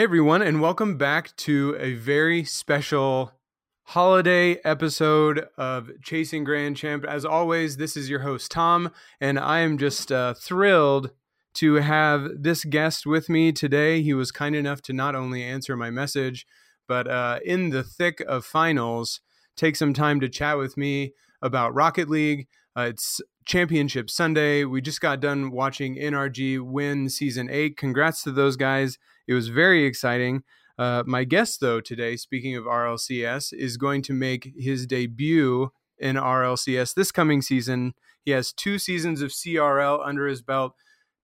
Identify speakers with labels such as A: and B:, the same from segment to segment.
A: Hey, everyone, and welcome back to a very special holiday episode of Chasing Grand Champ. As always, this is your host, Tom, and I am just uh, thrilled to have this guest with me today. He was kind enough to not only answer my message, but uh, in the thick of finals, take some time to chat with me about Rocket League. Uh, it's Championship Sunday. We just got done watching NRG win season eight. Congrats to those guys. It was very exciting. Uh, my guest, though, today, speaking of RLCS, is going to make his debut in RLCS this coming season. He has two seasons of CRL under his belt,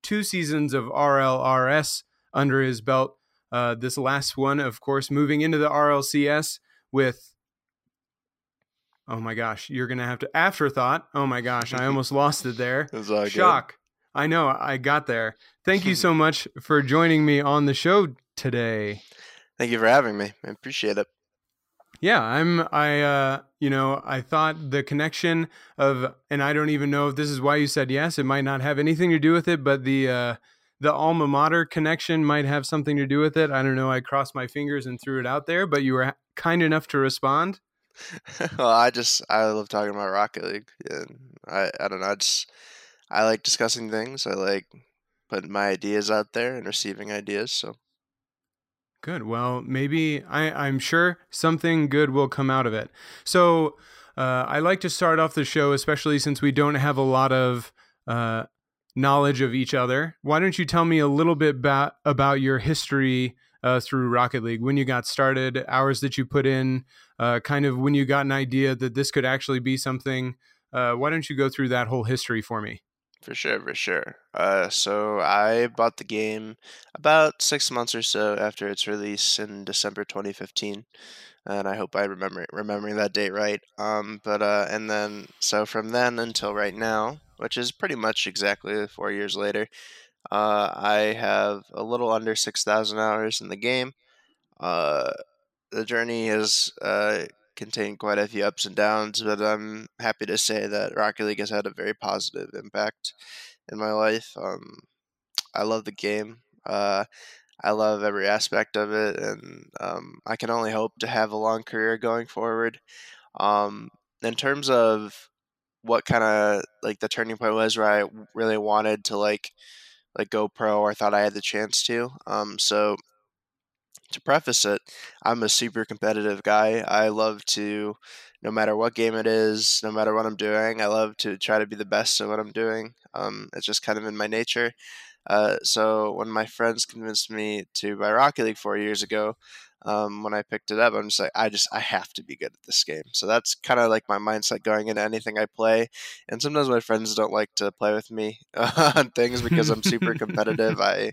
A: two seasons of RLRS under his belt. Uh, this last one, of course, moving into the RLCS with. Oh my gosh, you're gonna have to afterthought. Oh my gosh, I almost lost it there. Shock. I know, I got there. Thank you so much for joining me on the show today.
B: Thank you for having me. I appreciate it.
A: Yeah, I'm I uh you know, I thought the connection of and I don't even know if this is why you said yes. It might not have anything to do with it, but the uh the alma mater connection might have something to do with it. I don't know. I crossed my fingers and threw it out there, but you were kind enough to respond.
B: well, I just I love talking about Rocket League, and I I don't know. I just I like discussing things. I like putting my ideas out there and receiving ideas. So
A: good. Well, maybe I, I'm sure something good will come out of it. So uh, I like to start off the show, especially since we don't have a lot of uh, knowledge of each other. Why don't you tell me a little bit ba- about your history uh, through Rocket League, when you got started, hours that you put in, uh, kind of when you got an idea that this could actually be something. Uh, why don't you go through that whole history for me?
B: For sure, for sure. Uh, so I bought the game about six months or so after its release in December 2015, and I hope I remember remembering that date right. Um, but uh, and then so from then until right now, which is pretty much exactly four years later, uh, I have a little under six thousand hours in the game. Uh, the journey has uh, contained quite a few ups and downs, but I'm happy to say that Rocket League has had a very positive impact in my life. Um, I love the game. Uh, I love every aspect of it, and um, I can only hope to have a long career going forward. Um, in terms of what kind of like the turning point was where I really wanted to like like go pro or thought I had the chance to. Um, so to preface it, I'm a super competitive guy. I love to, no matter what game it is, no matter what I'm doing, I love to try to be the best at what I'm doing. Um, it's just kind of in my nature. Uh, so when my friends convinced me to buy Rocket League four years ago, um, when I picked it up, I'm just like, I just, I have to be good at this game. So that's kind of like my mindset going into anything I play. And sometimes my friends don't like to play with me on things because I'm super competitive. I,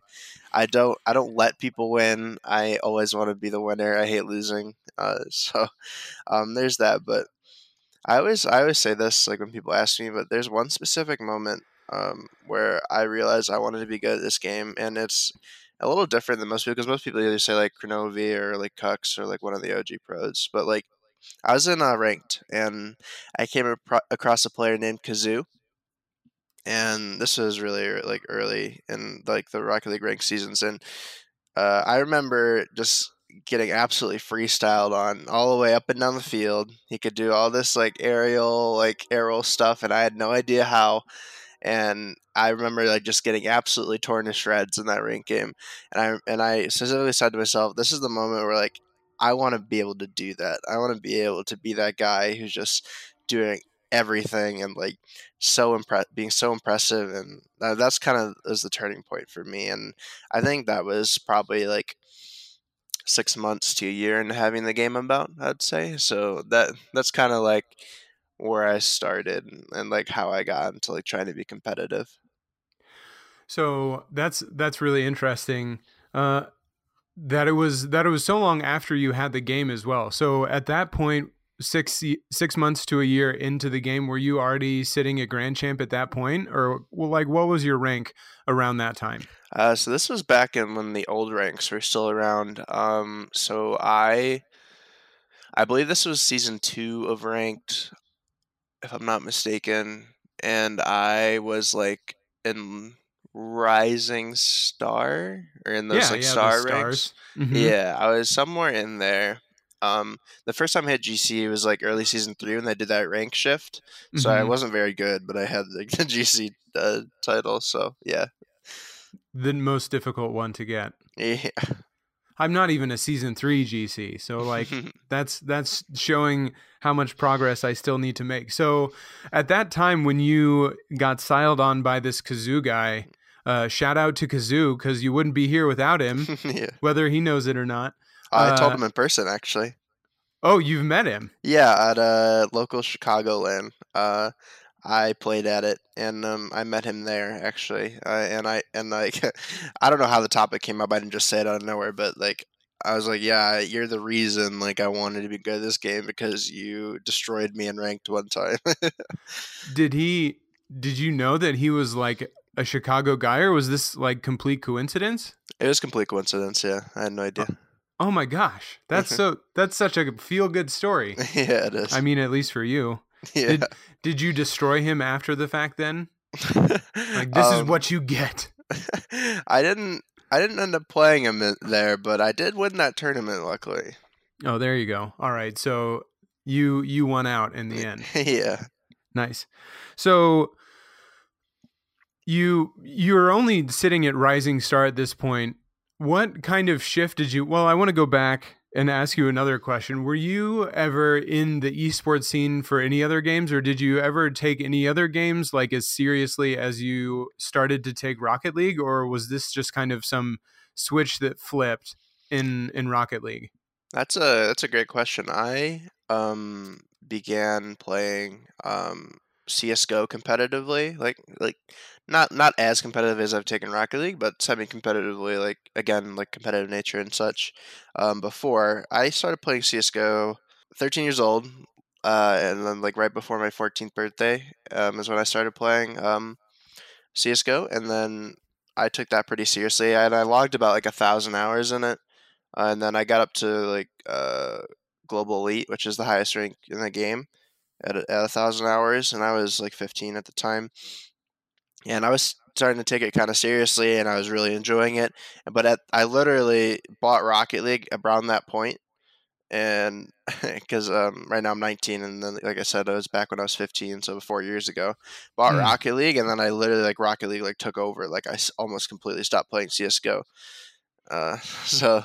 B: I don't, I don't let people win. I always want to be the winner. I hate losing. Uh, so, um, there's that. But I always, I always say this, like when people ask me, but there's one specific moment um, where I realized I wanted to be good at this game, and it's a little different than most people because most people either say like Kronovi or like Kux or like one of the OG pros. But like I was in uh, ranked and I came across a player named Kazoo. And this was really like early in like the Rocket League ranked seasons, and uh, I remember just getting absolutely freestyled on all the way up and down the field. He could do all this like aerial, like aerial stuff, and I had no idea how and I remember like just getting absolutely torn to shreds in that rank game, and I and I specifically said to myself, "This is the moment where like I want to be able to do that. I want to be able to be that guy who's just doing everything and like so impress being so impressive and that, that's kind of is the turning point for me and i think that was probably like six months to a year in having the game about i'd say so that that's kind of like where I started and, and like how I got into like trying to be competitive.
A: So that's that's really interesting. Uh, that it was that it was so long after you had the game as well. So at that point, six six months to a year into the game, were you already sitting at Grand Champ at that point, or well, like what was your rank around that time?
B: Uh, so this was back in when the old ranks were still around. Um, so I, I believe this was season two of ranked if I'm not mistaken, and I was like in Rising Star or in those
A: yeah,
B: like
A: yeah,
B: star ranks.
A: stars. Mhm.
B: Yeah, I was somewhere in there. Um, the first time I hit GC was like early season three when they did that rank shift. So I
A: Mhm.
B: wasn't very good, but I had like, the GC uh, title. So yeah,
A: the most difficult one to get.
B: yeah.
A: I'm not even a season three GC, so like that's that's showing how much progress I still need to make. So at that time when you got siled on by this Kazoo guy, uh, shout out to Kazoo because you wouldn't be here without him,
B: yeah.
A: whether he knows it or not.
B: I told
A: Uh,
B: him in person actually.
A: Oh, you've met him.
B: Yeah, at a local Chicagoland. Uh, I played at it, and um, I met him there actually. Uh, and I and like, I don't know how the topic came up. I didn't just say it out of nowhere, but like, I was like, "Yeah, you're the reason. Like, I wanted to be good at this game because you destroyed me in ranked one time."
A: Did he? Did you know that he was like a Chicago guy, or was this like complete coincidence?
B: it was complete coincidence. Yeah, I had no idea.
A: Oh my gosh, that's so that's such a feel good story.
B: yeah, it is.
A: I mean, at least for you.
B: Yeah.
A: Did did you destroy him after the fact? Then, like, this is
B: Um,
A: what you get.
B: I didn't. I didn't end up playing him there, but I did win that tournament. Luckily.
A: Oh, there you go. All right, so you you won out in the end.
B: yeah.
A: Nice. So you you're only sitting at Rising Star at this point. What kind of shift did you? Well, I want to go back and ask you another question. Were you ever in the esports scene for any other games, or did you ever take any other games like as seriously as you started to take Rocket League, or was this just kind of some switch that flipped in in Rocket League?
B: That's a that's a great question. I um began playing um CS:GO competitively, like like not not as competitive as I've taken Rocket League, but semi-competitively, like again like competitive nature and such. Um, before I started playing CS:GO, 13 years old, uh, and then like right before my 14th birthday um, is when I started playing um CS:GO, and then I took that pretty seriously, and I logged about like a thousand hours in it. Uh, and then I got up to like uh, global elite, which is the highest rank in the game, at a, at a thousand hours, and I was like 15 at the time, and I was starting to take it kind of seriously, and I was really enjoying it. But at, I literally bought Rocket League around that point, and because um, right now I'm 19, and then like I said, I was back when I was 15, so four years ago, bought
A: Mm.
B: Rocket League, and then I literally like Rocket League like took over, like I almost completely stopped playing CS:GO. Uh, so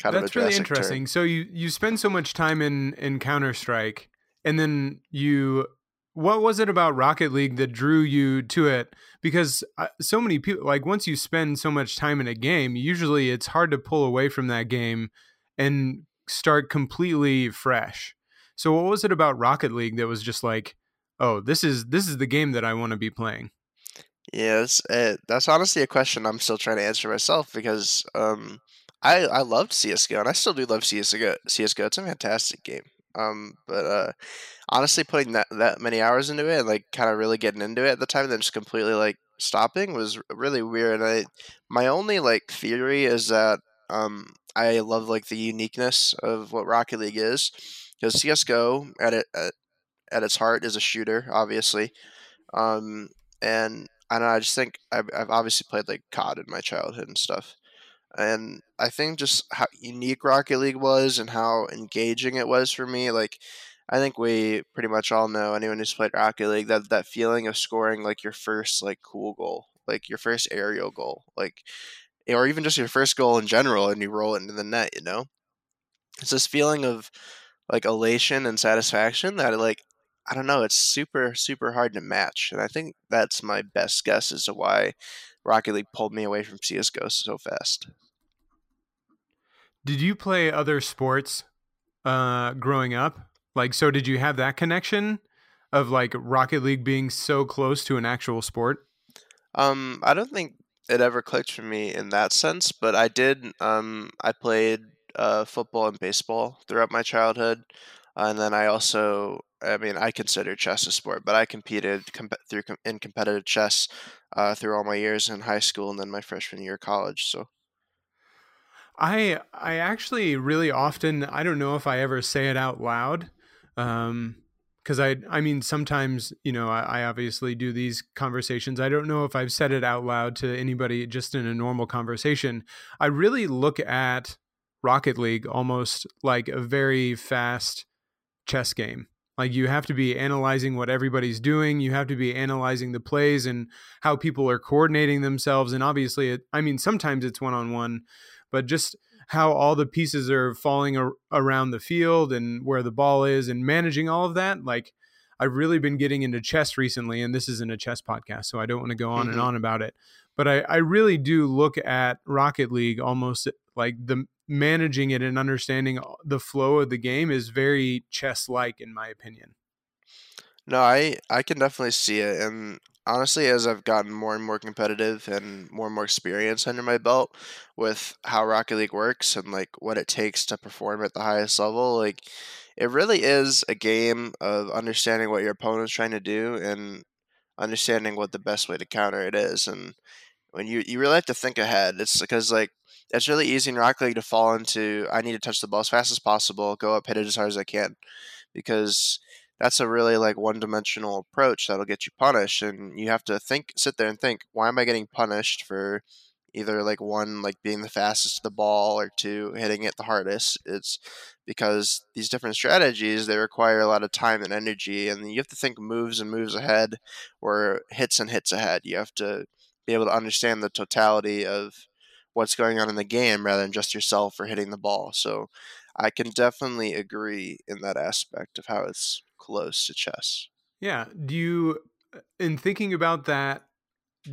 B: kind of
A: That's really
B: drastic turn.
A: interesting. So you you spend so much time in in Counter Strike, and then you what was it about Rocket League that drew you to it? Because uh, so many people like once you spend so much time in a game, usually it's hard to pull away from that game and start completely fresh. So what was it about Rocket League that was just like, oh, this is this is the game that I want to be playing?
B: Yes, uh, that's honestly a question I'm still trying to answer myself because um, I I loved CS:GO and I still do love CS:GO. CS:GO, it's a fantastic game. Um, but uh, honestly, putting that that many hours into it and like kind of really getting into it at the time, and then just completely like stopping was really weird. And I my only like theory is that um, I love like the uniqueness of what Rocket League is because CS:GO at it at, at its heart is a shooter, obviously. Um, and I don't know, I just think I've, I've obviously played like COD in my childhood and stuff. And I think just how unique Rocket League was and how engaging it was for me. Like, I think we pretty much all know anyone who's played Rocket League that that feeling of scoring like your first like cool goal, like your first aerial goal, like, or even just your first goal in general, and you roll it into the net. You know, it's this feeling of like elation and satisfaction that like I don't know, it's super super hard to match, and I think that's my best guess as to why Rocket League pulled me away from CS:GO so fast.
A: Did you play other sports uh, growing up? Like, so did you have that connection of like Rocket League being so close to an actual sport?
B: Um, I don't think it ever clicked for me in that sense, but I did. Um, I played uh, football and baseball throughout my childhood, and then I also, I mean, I consider chess a sport, but I competed comp- through com- in competitive chess uh, through all my years in high school and then my freshman year of college. So
A: I I actually really often I don't know if I ever say it out loud. Um, because I I mean sometimes you know I, I, obviously do these conversations. I don't know if I've said it out loud to anybody just in a normal conversation. I really look at Rocket League almost like a very fast chess game. Like you have to be analyzing what everybody's doing. You have to be analyzing the plays and how people are coordinating themselves. And obviously, it, I mean, sometimes it's one on one, but just how all the pieces are falling ar- around the field and where the ball is and managing all of that. Like I've really been getting into chess recently, and this isn't a chess podcast, so I don't want to go on mm-hmm. and on about it. But I, I really do look at Rocket League almost like the managing it and understanding uh, the flow of the game is very chess like in my opinion.
B: No i i can definitely see it and honestly as i've gotten more and more competitive and more and more experience under my belt with how rocket league works and like what it takes to perform at the highest level like it really is a game of understanding what your opponent's trying to do and understanding what the best way to counter it is and when you you really have to think ahead. It's because like it's really easy in Rocket League to fall into I need to touch the ball as fast as possible, go up, hit it as hard as I can, because that's a really like one dimensional approach that'll get you punished, and you have to think, sit there and think, why am I getting punished for either like one like being the fastest to the ball or two hitting it the hardest? It's because these different strategies they require a lot of time and energy and you have to think moves and moves ahead or hits and hits ahead. You have to be able to understand the totality of what's going on in the game rather than just yourself or hitting the ball. So I can definitely agree in that aspect of how it's close to chess.
A: Yeah. Do you, uh, in thinking about that,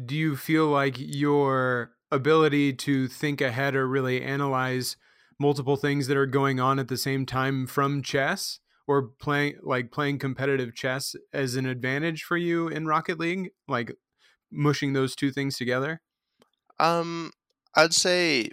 A: do you feel like your ability to think ahead or really analyze multiple things that are going on at the same time from chess or playing like playing competitive chess as an advantage for you in Rocket League? Like mushing those two things together?
B: Um, I'd say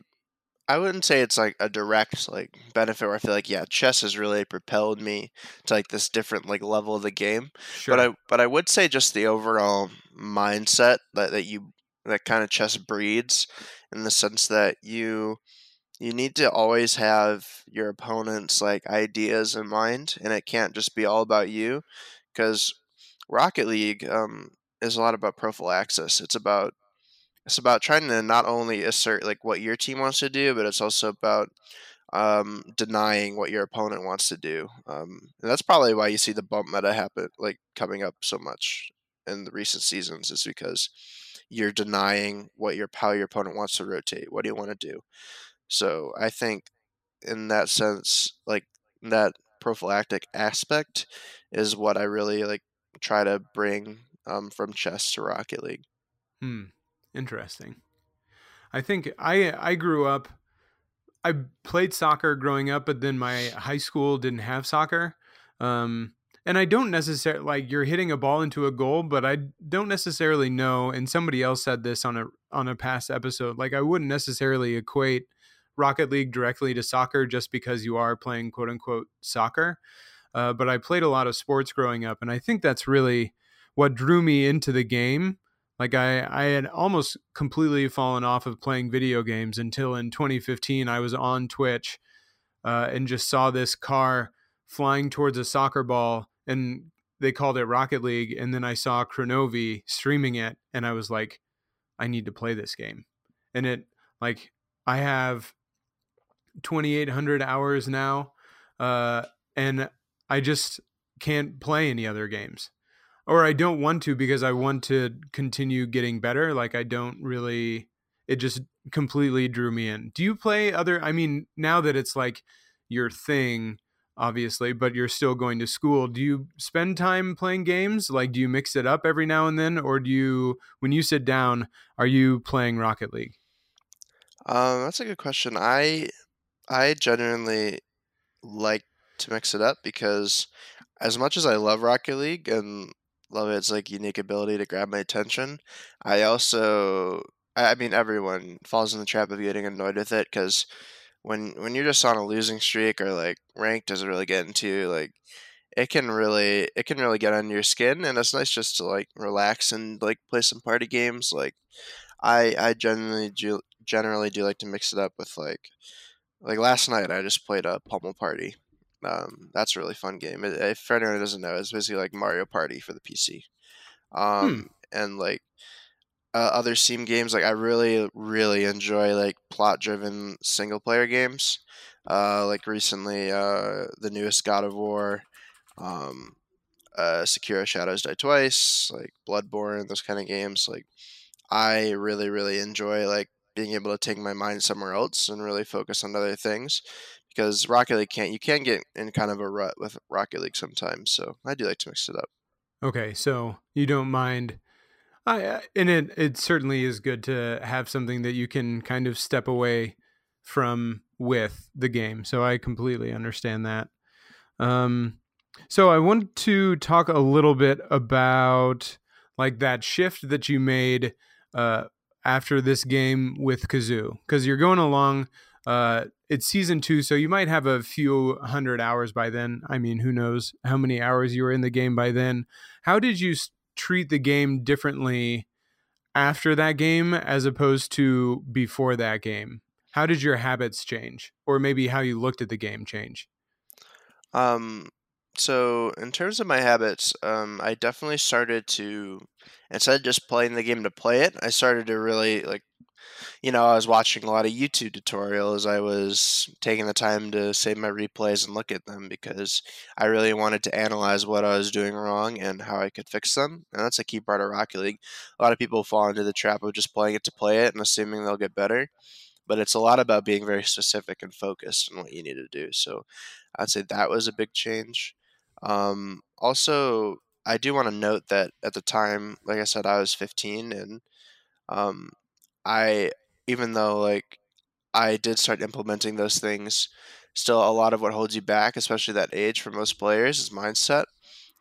B: I wouldn't say it's like a direct like benefit where I feel like yeah, chess has really propelled me to like this different like level of the game. Sure. But I but I would say just the overall mindset that, that you that kind of chess breeds in the sense that you you need to always have your opponent's like ideas in mind and it can't just be all about you because Rocket League um, is a lot about prophylaxis. It's about it's about trying to not only assert like what your team wants to do, but it's also about um, denying what your opponent wants to do. Um, and that's probably why you see the bump meta happen like coming up so much in the recent seasons is because you're denying what your how your opponent wants to rotate. What do you want to do? So I think in that sense, like that prophylactic aspect is what I really like try to bring um, from chess to Rocket League.
A: Hmm. Interesting. I think I I grew up. I played soccer growing up, but then my high school didn't have soccer. Um, and I don't necessarily like you're hitting a ball into a goal, but I don't necessarily know. And somebody else said this on a on a past episode. Like I wouldn't necessarily equate Rocket League directly to soccer just because you are playing quote unquote soccer. Uh, but I played a lot of sports growing up, and I think that's really what drew me into the game like I, I had almost completely fallen off of playing video games until in 2015 I was on Twitch uh, and just saw this car flying towards a soccer ball and they called it Rocket League and then I saw Kronovi streaming it and I was like I need to play this game. And it like I have 2800 hours now uh, and I just can't play any other games or I don't want to because I want to continue getting better. Like I don't really it just completely drew me in. Do you play other I mean, now that it's like your thing, obviously, but you're still going to school, do you spend time playing games? Like do you mix it up every now and then or do you when you sit down, are you playing Rocket League?
B: Um, that's a good question. I I genuinely like to mix it up because as much as I love Rocket League and love its like unique ability to grab my attention. I also, I mean, everyone falls in the trap of getting annoyed with it because when when you're just on a losing streak or like rank doesn't really get into like it can really it can really get under your skin and it's nice just to like relax and like play some party games like i i generally do generally do like to mix it up with like like last night i just played a pummel party Um, that's a really fun game. If anyone doesn't know, it's basically like Mario Party for the PC.
A: Hmm.
B: Um, and like uh, other Steam games, like I really, really enjoy like plot-driven single-player games. Uh, like recently, uh, the newest God of War, um, uh, Sekiro Shadows Die Twice, like Bloodborne, those kind of games. Like I really, really enjoy like being able to take my mind somewhere else and really focus on other things because Rocket League can't you can get in kind of a rut with Rocket League sometimes. So I do like to mix it up.
A: Okay, so you don't mind. I uh, and it it certainly is good to have something that you can kind of step away from with the game. So I completely understand that. Um, so I want to talk a little bit about like that shift that you made uh, after this game with Kazoo because you're going along. Uh, it's season two, so you might have a few hundred hours by then. I mean, who knows how many hours you were in the game by then? How did you treat the game differently after that game as opposed to before that game? How did your habits change, or maybe how you looked at the game change?
B: Um, so in terms of my habits, um, I definitely started to instead of just playing the game to play it, I started to really like you know, I was watching a lot of YouTube tutorials. I was taking the time to save my replays and look at them because I really wanted to analyze what I was doing wrong and how I could fix them. And that's a key part of Rocket League. A lot of people fall into the trap of just playing it to play it and assuming they'll get better. But it's a lot about being very specific and focused on what you need to do. So I'd say that was a big change. Um, also, I do want to note that at the time, like I said, I was 15 and um, I even though like I did start implementing those things, still a lot of what holds you back, especially that age for most players, is mindset.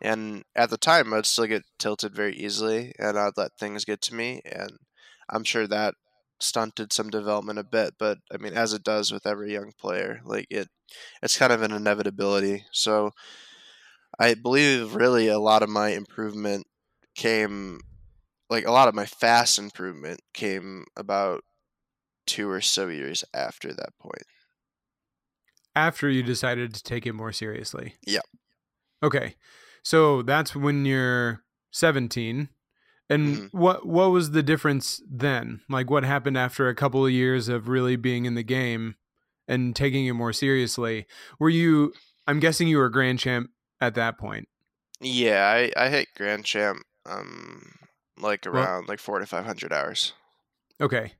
B: And at the time, I'd still get tilted very easily, and I'd let things get to me, and I'm sure that stunted some development a bit. But I mean, as it does with every young player, like it, it's kind of an inevitability. So I believe really a lot of my improvement came like a lot of my fast improvement came about two or so years after that point.
A: After you decided to take it more seriously.
B: Yeah.
A: Okay. So that's when you're 17. And
B: Mhm.
A: what what was the difference then? Like what happened after a couple of years of really being in the game and taking it more seriously? Were you I'm guessing you were grand champ at that point.
B: Yeah, I, I hit Grand Champ um like
A: Well-
B: around like four to five hundred hours.
A: Okay.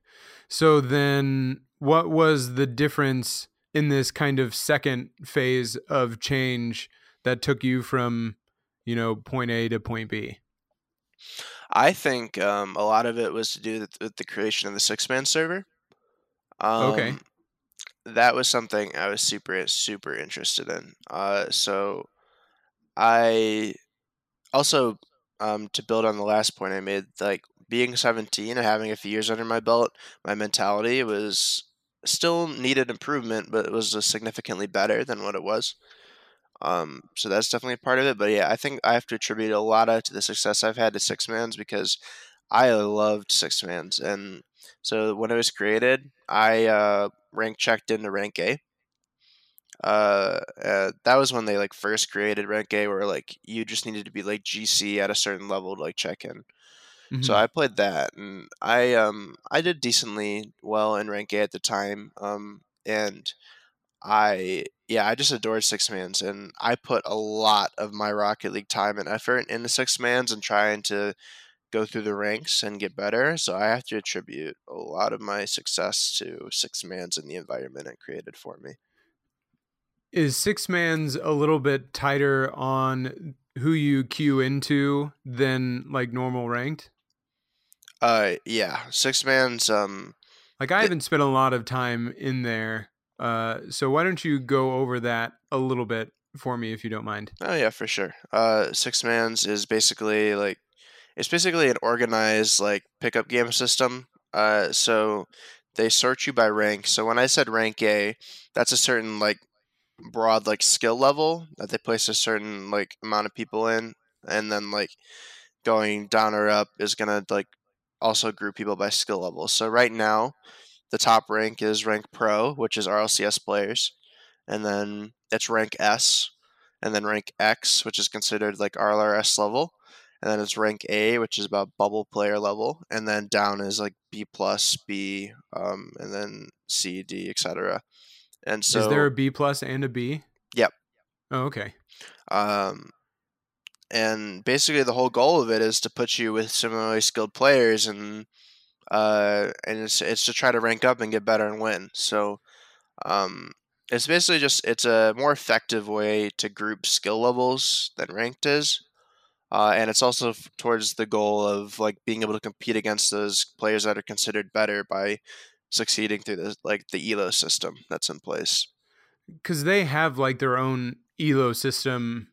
A: So then what was the difference in this kind of second phase of change that took you from, you know, point A to point B?
B: I think um, a lot of it was to do with, with the creation of the six man server. Um,
A: Okay.
B: That was something I was super super interested in. Uh, so I also um, to build on the last point I made, like being 17 and having a few years under my belt, my mentality was still needed improvement, but it was uh, significantly better than what it was. Um, so that's definitely a part of it. But yeah, I think I have to attribute a lot of to the success I've had to Six Mans because I loved Six Mans, and so when it was created, I uh, rank checked into rank A. Uh, uh, that was when they like first created rank A, where like you just needed to be like GC at a certain level to like check in. So
A: Mhm.
B: I played that, and I um I did decently well in rank A at the time. Um, and I yeah I just adored six mans, and I put a lot of my Rocket League time and effort into six mans and trying to go through the ranks and get better. So I have to attribute a lot of my success to six mans and the environment it created for me.
A: Is six man's a little bit tighter on who you queue into than like normal ranked?
B: Uh, yeah, six mans. Um,
A: Like I haven't spent a lot of time in there. Uh, so why don't you go over that a little bit for me if you don't mind?
B: Oh yeah, for sure. Uh, Six Mans is basically like it's basically an organized like pickup game system. Uh, so they sort you by rank. So when I said rank A, that's a certain like broad like skill level that they place a certain like amount of people in, and then like going down or up is gonna like also group people by skill level. So right now, the top rank is rank pro, which is RLCS players and then it's rank S, and then rank X, which is considered like RLRS level, and then it's rank A, which is about bubble player level, and then down is like B plus, B, um, and then C, D, etc. And so,
A: is there a B plus and a B?
B: Yep.
A: Oh, okay.
B: Um, and basically the whole goal of it is to put you with similarly skilled players, and uh, and it's it's to try to rank up and get better and win. So, um, it's basically just it's a more effective way to group skill levels than ranked is. Uh, and it's also f- towards the goal of like being able to compete against those players that are considered better by succeeding through the like the elo system that's in place
A: because they have like their own elo system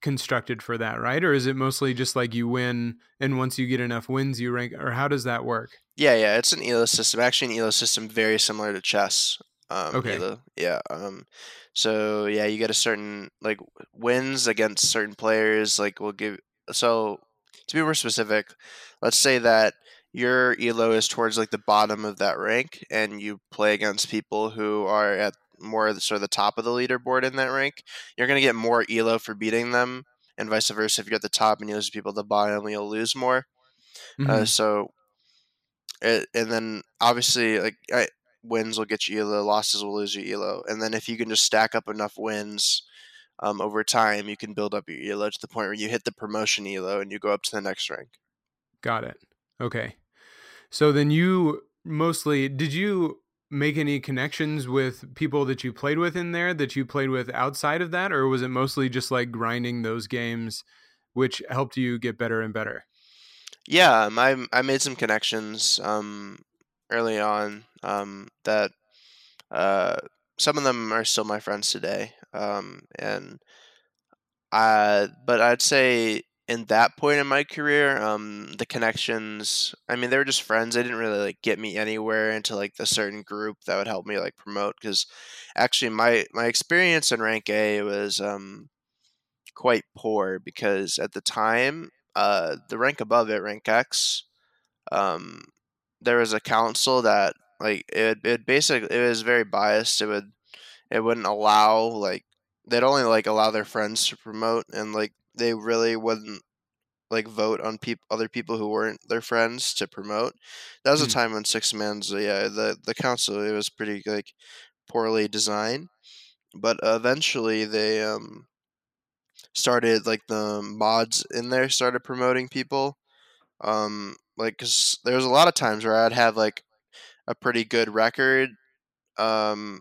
A: constructed for that right or is it mostly just like you win and once you get enough wins you rank or how does that work
B: yeah yeah it's an elo system actually an elo system very similar to chess um,
A: Okay.
B: Elo. yeah um, so yeah you get a certain like wins against certain players like will give so to be more specific let's say that your elo is towards like the bottom of that rank and you play against people who are at more sort of the top of the leaderboard in that rank you're going to get more elo for beating them and vice versa. If you're at the top and you lose to people at the bottom you'll lose more. Uh,
A: Mhm.
B: so it, and then obviously like I, wins will get you elo losses will lose you elo and then if you can just stack up enough wins um, over time you can build up your elo to the point where you hit the promotion elo and you go up to the next rank.
A: Got it okay. So then you mostly did you make any connections with people that you played with in there that you played with outside of that or was it mostly just like grinding those games which helped you get better and better?
B: Yeah, um, I I made some connections um, early on um, that uh, some of them are still my friends today, um, and I but I'd say in that point in my career, um, the connections. I mean, they were just friends. They didn't really like get me anywhere into like the certain group that would help me like promote. Because actually, my my experience in rank A was um, quite poor because at the time, uh, the rank above it, rank X, um, there was a council that like it it basically it was very biased. It would it wouldn't allow like they'd only like allow their friends to promote and like they really wouldn't like vote on people other people who weren't their friends to promote. That was a
A: Hmm.
B: time when six man's yeah the the council it was pretty like poorly designed, but eventually they um started like the mods in there started promoting people um like because there was a lot of times where i'd have like a pretty good record um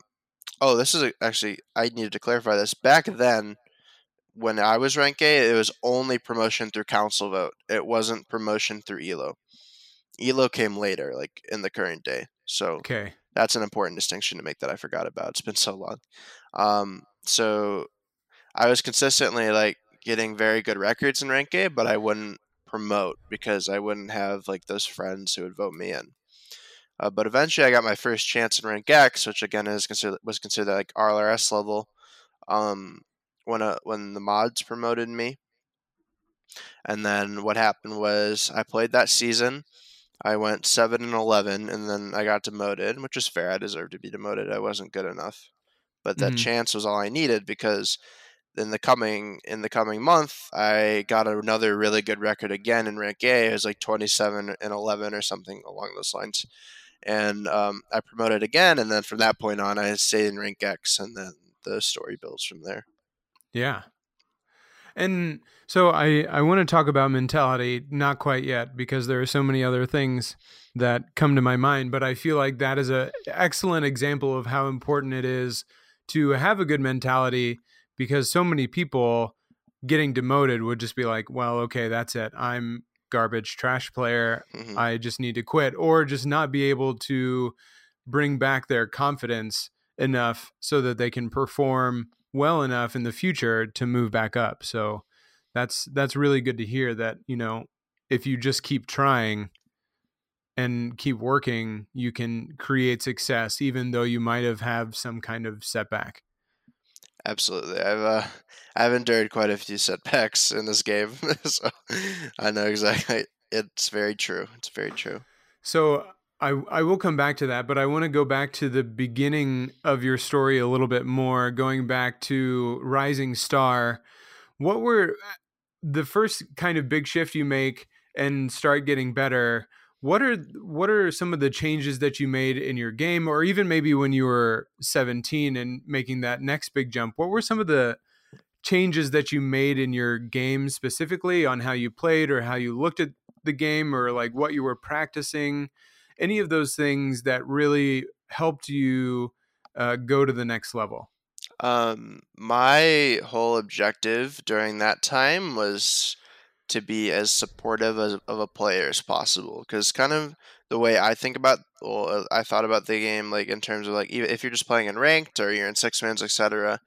B: oh this is a, actually i needed to clarify this back then when i was rank a it was only promotion through council vote it wasn't promotion through elo elo came later like in the current day so
A: okay
B: that's an important distinction to make that I forgot about. It's been so long. Um, so I was consistently like getting very good records in rank A, but I wouldn't promote because I wouldn't have like those friends who would vote me in. Uh, but eventually, I got my first chance in rank X, which again is considered was considered like RLRS level. Um, when uh, when the mods promoted me, and then what happened was I played that season. I went seven and eleven, and then I got demoted, which is fair. I deserved to be demoted. I wasn't good enough, but that
A: Mhm.
B: chance was all I needed because in the coming in the coming month, I got another really good record again in rank A. It was like twenty seven and eleven or something along those lines, and um, I promoted again. And then from that point on, I stayed in rank X, and then the story builds from there.
A: Yeah. And so I I want to talk about mentality, not quite yet because there are so many other things that come to my mind, but I feel like that is a excellent example of how important it is to have a good mentality because so many people getting demoted would just be like, well, okay, that's it. I'm garbage trash player.
B: Mhm.
A: I just need to quit or just not be able to bring back their confidence enough so that they can perform well enough in the future to move back up. So that's that's really good to hear that, you know, if you just keep trying and keep working, you can create success even though you might have have some kind of setback.
B: Absolutely, I've uh, I've endured quite a few setbacks in this game, so I know exactly. It's very true. It's very true.
A: So I, I will come back to that, but I want to go back to the beginning of your story a little bit more, going back to Rising Star. What were the first kind of big shift you make and start getting better? What are what are some of the changes that you made in your game, or even maybe when you were 17 and making that next big jump? What were some of the changes that you made in your game specifically on how you played or how you looked at the game or like what you were practicing? Any of those things that really helped you uh, go to the next level?
B: Um, my whole objective during that time was to be as supportive as, of a player as possible because kind of the way I think about well, I thought about the game like in terms of like even if you're just playing in ranked or you're in six mans etc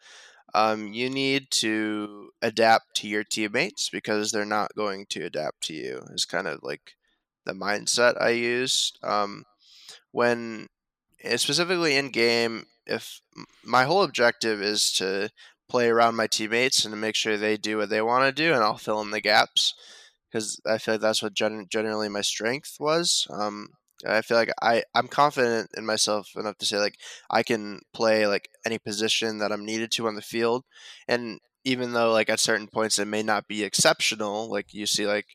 B: um, you need to adapt to your teammates because they're not going to adapt to you is kind of like the mindset I use um, when eh, specifically in game. If my whole objective is to play around my teammates and to make sure they do what they want to do, and I'll fill in the gaps because I feel like that's what gen- generally my strength was. Um, I feel like I I'm confident in myself enough to say like I can play like any position that I'm needed to on the field, and even though like at certain points it may not be exceptional, like you see like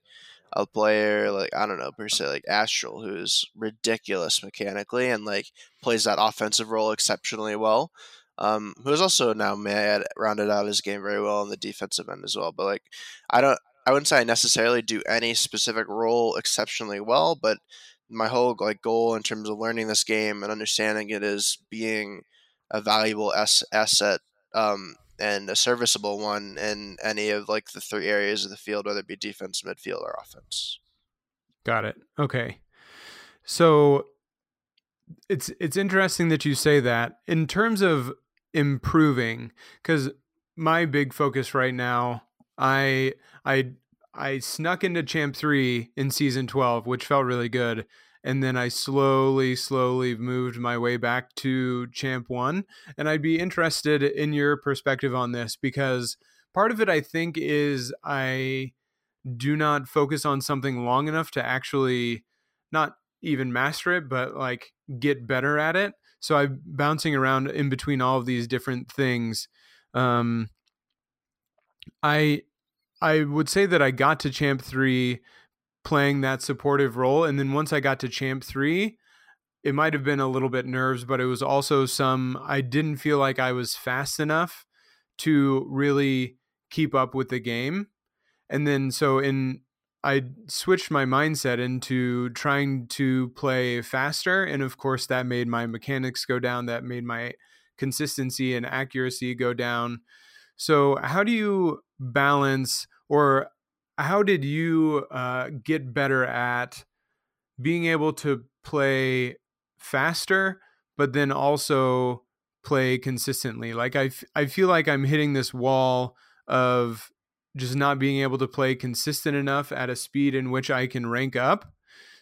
B: a player like I don't know per se like Astral, who's ridiculous mechanically and like plays that offensive role exceptionally well. Um, who is also now may add, rounded out his game very well on the defensive end as well. But like I don't I wouldn't say I necessarily do any specific role exceptionally well, but my whole like goal in terms of learning this game and understanding it is being a valuable s- asset um, and a serviceable one in any of like the three areas of the field, whether it be defense, midfield, or offense.
A: Got it. Okay. So it's it's interesting that you say that in terms of improving because my big focus right now i i i snuck into champ 3 in season 12 which felt really good and then I slowly, slowly moved my way back to Champ One. And I'd be interested in your perspective on this because part of it, I think, is I do not focus on something long enough to actually not even master it, but like get better at it. So I'm bouncing around in between all of these different things. Um, I I would say that I got to Champ Three playing that supportive role. And then once I got to Champ 3, it might have been a little bit nerves, but it was also some, I didn't feel like I was fast enough to really keep up with the game. And then so in, I switched my mindset into trying to play faster. And of course, that made my mechanics go down, that made my consistency and accuracy go down. So, how do you balance, or how did you uh, get better at being able to play faster, but then also play consistently? Like I, f- I feel like I'm hitting this wall of just not being able to play consistent enough at a speed in which I can rank up.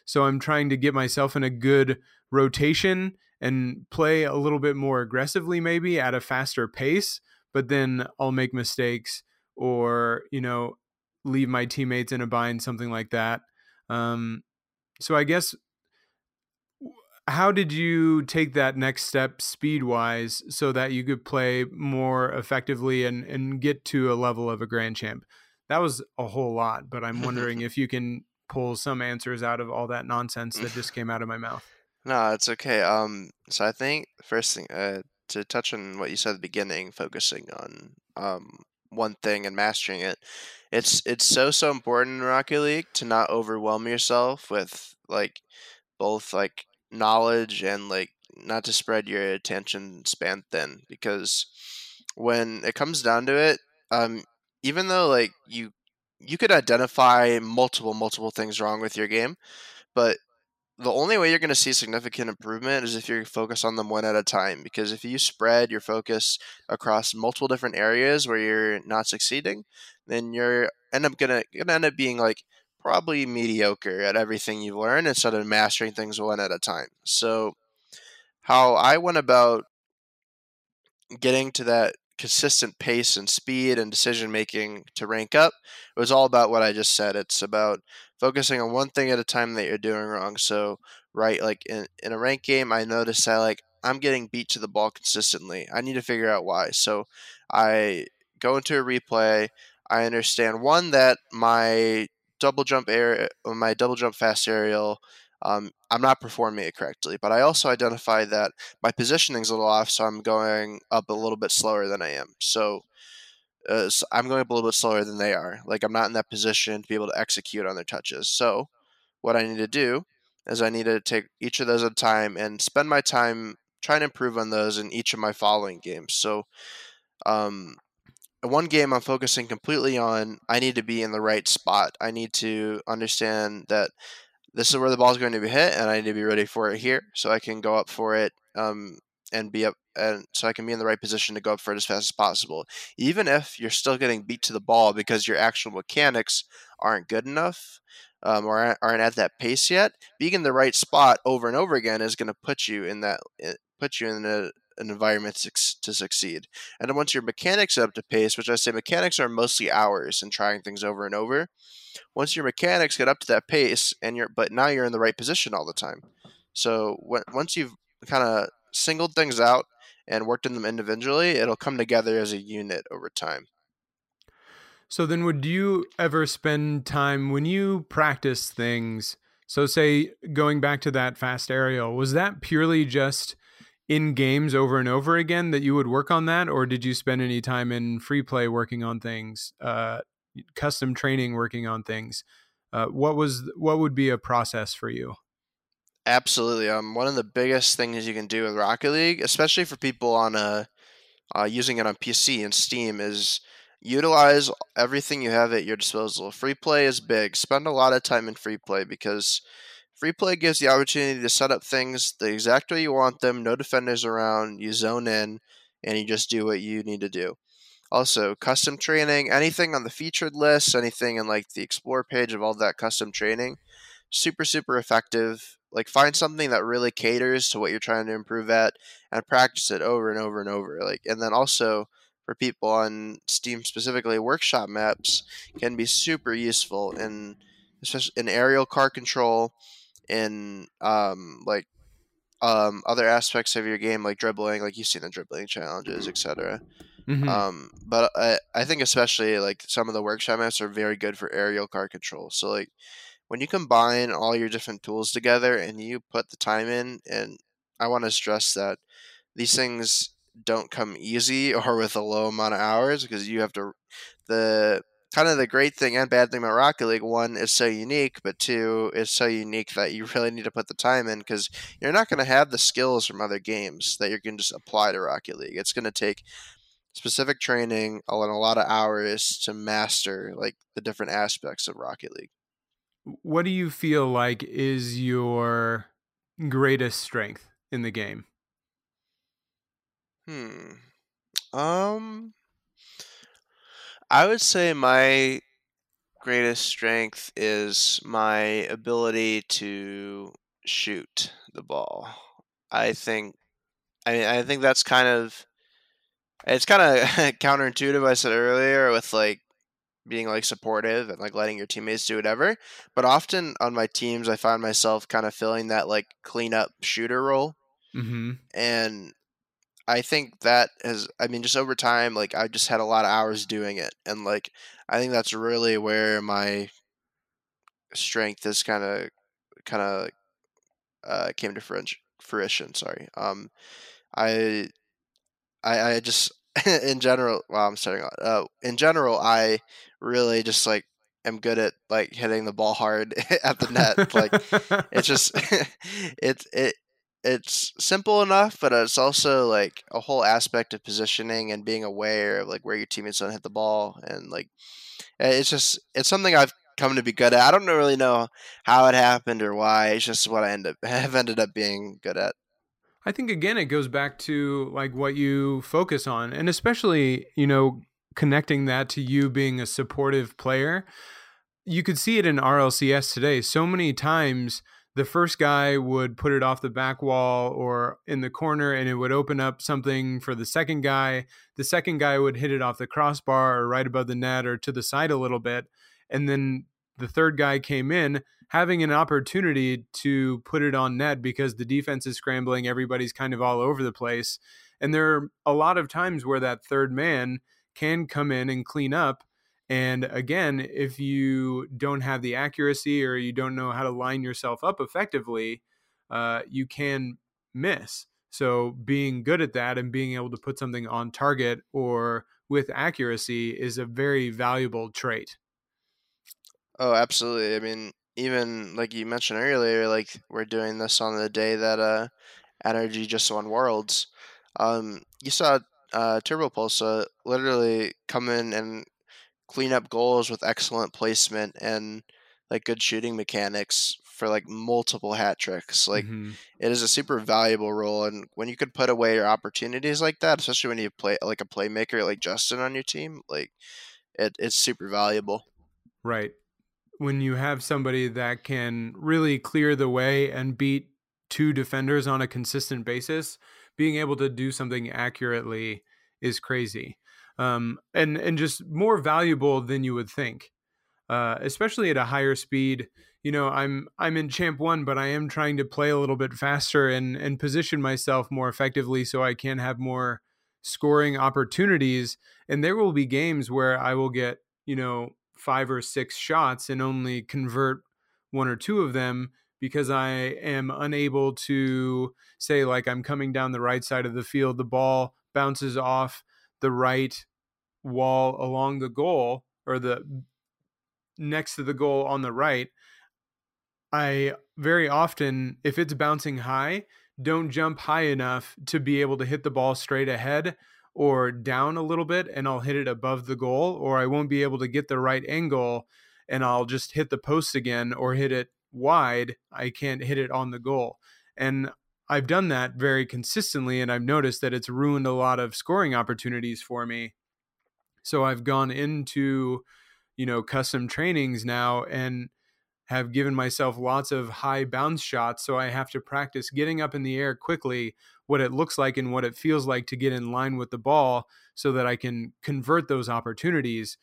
A: So I'm trying to get myself in a good rotation and play a little bit more aggressively, maybe at a faster pace, but then I'll make mistakes or, you know, leave my teammates in a bind, something like that. Um, so I guess how did you take that next step speed wise so that you could play more effectively and, and get to a level of a grand champ? That was a whole lot, but I'm wondering if you can pull some answers out of all that nonsense that just came out of my mouth.
B: No, it's okay. Um, so I think first thing, uh, to touch on what you said at the beginning, focusing on um one thing and mastering it, it's it's so so important in Rocket League to not overwhelm yourself with like both like knowledge and like not to spread your attention span thin because when it comes down to it, um, even though like you you could identify multiple multiple things wrong with your game, but the only way you're going to see significant improvement is if you focus on them one at a time. Because if you spread your focus across multiple different areas where you're not succeeding, then you're end up gonna gonna end up being like probably mediocre at everything you've learned instead of mastering things one at a time. So, how I went about getting to that consistent pace and speed and decision making to rank up. It was all about what I just said. It's about focusing on one thing at a time that you're doing wrong. So, right, like in, in a rank game, I noticed that like I'm getting beat to the ball consistently. I need to figure out why. So I go into a replay. I understand one that my double jump air, my double jump fast aerial um, I'm not performing it correctly. But I also identify that my positioning's a little off, so I'm going up a little bit slower than I am. So, uh, so I'm going up a little bit slower than they are. Like I'm not in that position to be able to execute on their touches. So, what I need to do is I need to take each of those at a time and spend my time trying to improve on those in each of my following games. So, um, one game I'm focusing completely on, I need to be in the right spot. I need to understand that this is where the ball is going to be hit, and I need to be ready for it here, so I can go up for it um, and be up, and so I can be in the right position to go up for it as fast as possible. Even if you're still getting beat to the ball because your actual mechanics aren't good enough um, or aren't at that pace yet, being in the right spot over and over again is going to put you in that eh, put you in a, an environment to, succeed. And then once your mechanics are up to pace, which I say mechanics are mostly hours and trying things over and over, once your mechanics get up to that pace and you're but now you're in the right position all the time so when, once you've kind of singled things out and worked in them individually it'll come together as a unit over time
A: so then would you ever spend time when you practice things so say going back to that fast aerial was that purely just in games over and over again that you would work on that? Or did you spend any time in free play working on things uh, custom training working on things? Uh, what was what would be a process for you?
B: Absolutely um one of the biggest things you can do with rocket league especially for people on a uh, using it on pc and steam is utilize everything you have at your disposal. Free play is big. Spend a lot of time in free play because free play gives the opportunity to set up things the exact way you want them no defenders around you zone in and you just do what you need to do also, custom training, anything on the featured list, anything in like the explore page of all that custom training, super, super effective. Like, find something that really caters to what you're trying to improve at and practice it over and over and over. Like, and then also for people on Steam specifically, workshop maps can be super useful in especially in aerial car control, in um, like um, other aspects of your game, like dribbling, like you've seen the dribbling challenges, etc. Mm-hmm. Um, but I, I think especially like some of the workshop maps are very good for aerial car control. So like when you combine all your different tools together and you put the time in, and I want to stress that these things don't come easy or with a low amount of hours because you have to the kind of the great thing and bad thing about Rocket League. One is so unique, but two is so unique that you really need to put the time in because you're not going to have the skills from other games that you can just apply to Rocket League. It's going to take specific training and a lot of hours to master like the different aspects of Rocket League.
A: What do you feel like is your greatest strength in the game?
B: Hmm. Um I would say my greatest strength is my ability to shoot the ball. I think I mean I think that's kind of it's kind of counterintuitive. I said earlier with like being like supportive and like letting your teammates do whatever. But often on my teams, I find myself kind of filling that like cleanup shooter role, mm-hmm. and I think that has. I mean, just over time, like I just had a lot of hours doing it, and like I think that's really where my strength is kind of kind of uh, came to fruition. Sorry. Um, I I, I just in general well i'm starting out. uh, in general i really just like am good at like hitting the ball hard at the net like it's just it it it's simple enough but it's also like a whole aspect of positioning and being aware of like where your teammates don't hit the ball and like eh, it's just it's something i've come to be good at i don't really know how it happened or why it's just what i end up have ended up being good at
A: I think again it goes back to like what you focus on and especially, you know, connecting that to you being a supportive player. You could see it in RLCS today. So many times the first guy would put it off the back wall or in the corner and it would open up something for the second guy. The second guy would hit it off the crossbar or right above the net or to the side a little bit. And then the third guy came in having an opportunity to put it on net because the defense is scrambling, everybody's kind of all over the place. And there are a lot of times where that third man can come in and clean up and again, if you don't have the accuracy or you don't know how to line yourself up effectively, uh, you can miss. So being good at that and being able to put something on target or with accuracy is a very valuable trait.
B: Oh, absolutely. I mean, even like you mentioned earlier, like we're doing this on the day that uh NRG just won Worlds. Um, you saw uh, Turbopolsa literally come in and clean up goals with excellent placement and like good shooting mechanics for like multiple hat tricks. Like mm-hmm. it is a super valuable role, and when you could put away your opportunities like that, especially when you play like a playmaker like Justin on your team, like it, it's super valuable.
A: Right. When you have somebody that can really clear the way and beat two defenders on a consistent basis, being able to do something accurately is crazy um, and and just more valuable than you would think, uh, especially at a higher speed. You know, I'm I'm in Champ One, but I am trying to play a little bit faster and and position myself more effectively so I can have more scoring opportunities. And there will be games where I will get you know five or six shots and only convert one or two of them because I am unable to say like I'm coming down the right side of the field, the ball bounces off the right wall along the goal or the next to the goal on the right, I very often, if it's bouncing high, don't jump high enough to be able to hit the ball straight ahead or down a little bit and I'll hit it above the goal, or I won't be able to get the right angle and I'll just hit the post again or hit it wide. I can't hit it on the goal. And I've done that very consistently, and I've noticed that it's ruined a lot of scoring opportunities for me. So I've gone into, you know, custom trainings now and have given myself lots of high bounce shots. So I have to practice getting up in the air quickly, what it looks like and what it feels like to get in line with the ball so that I can convert those opportunities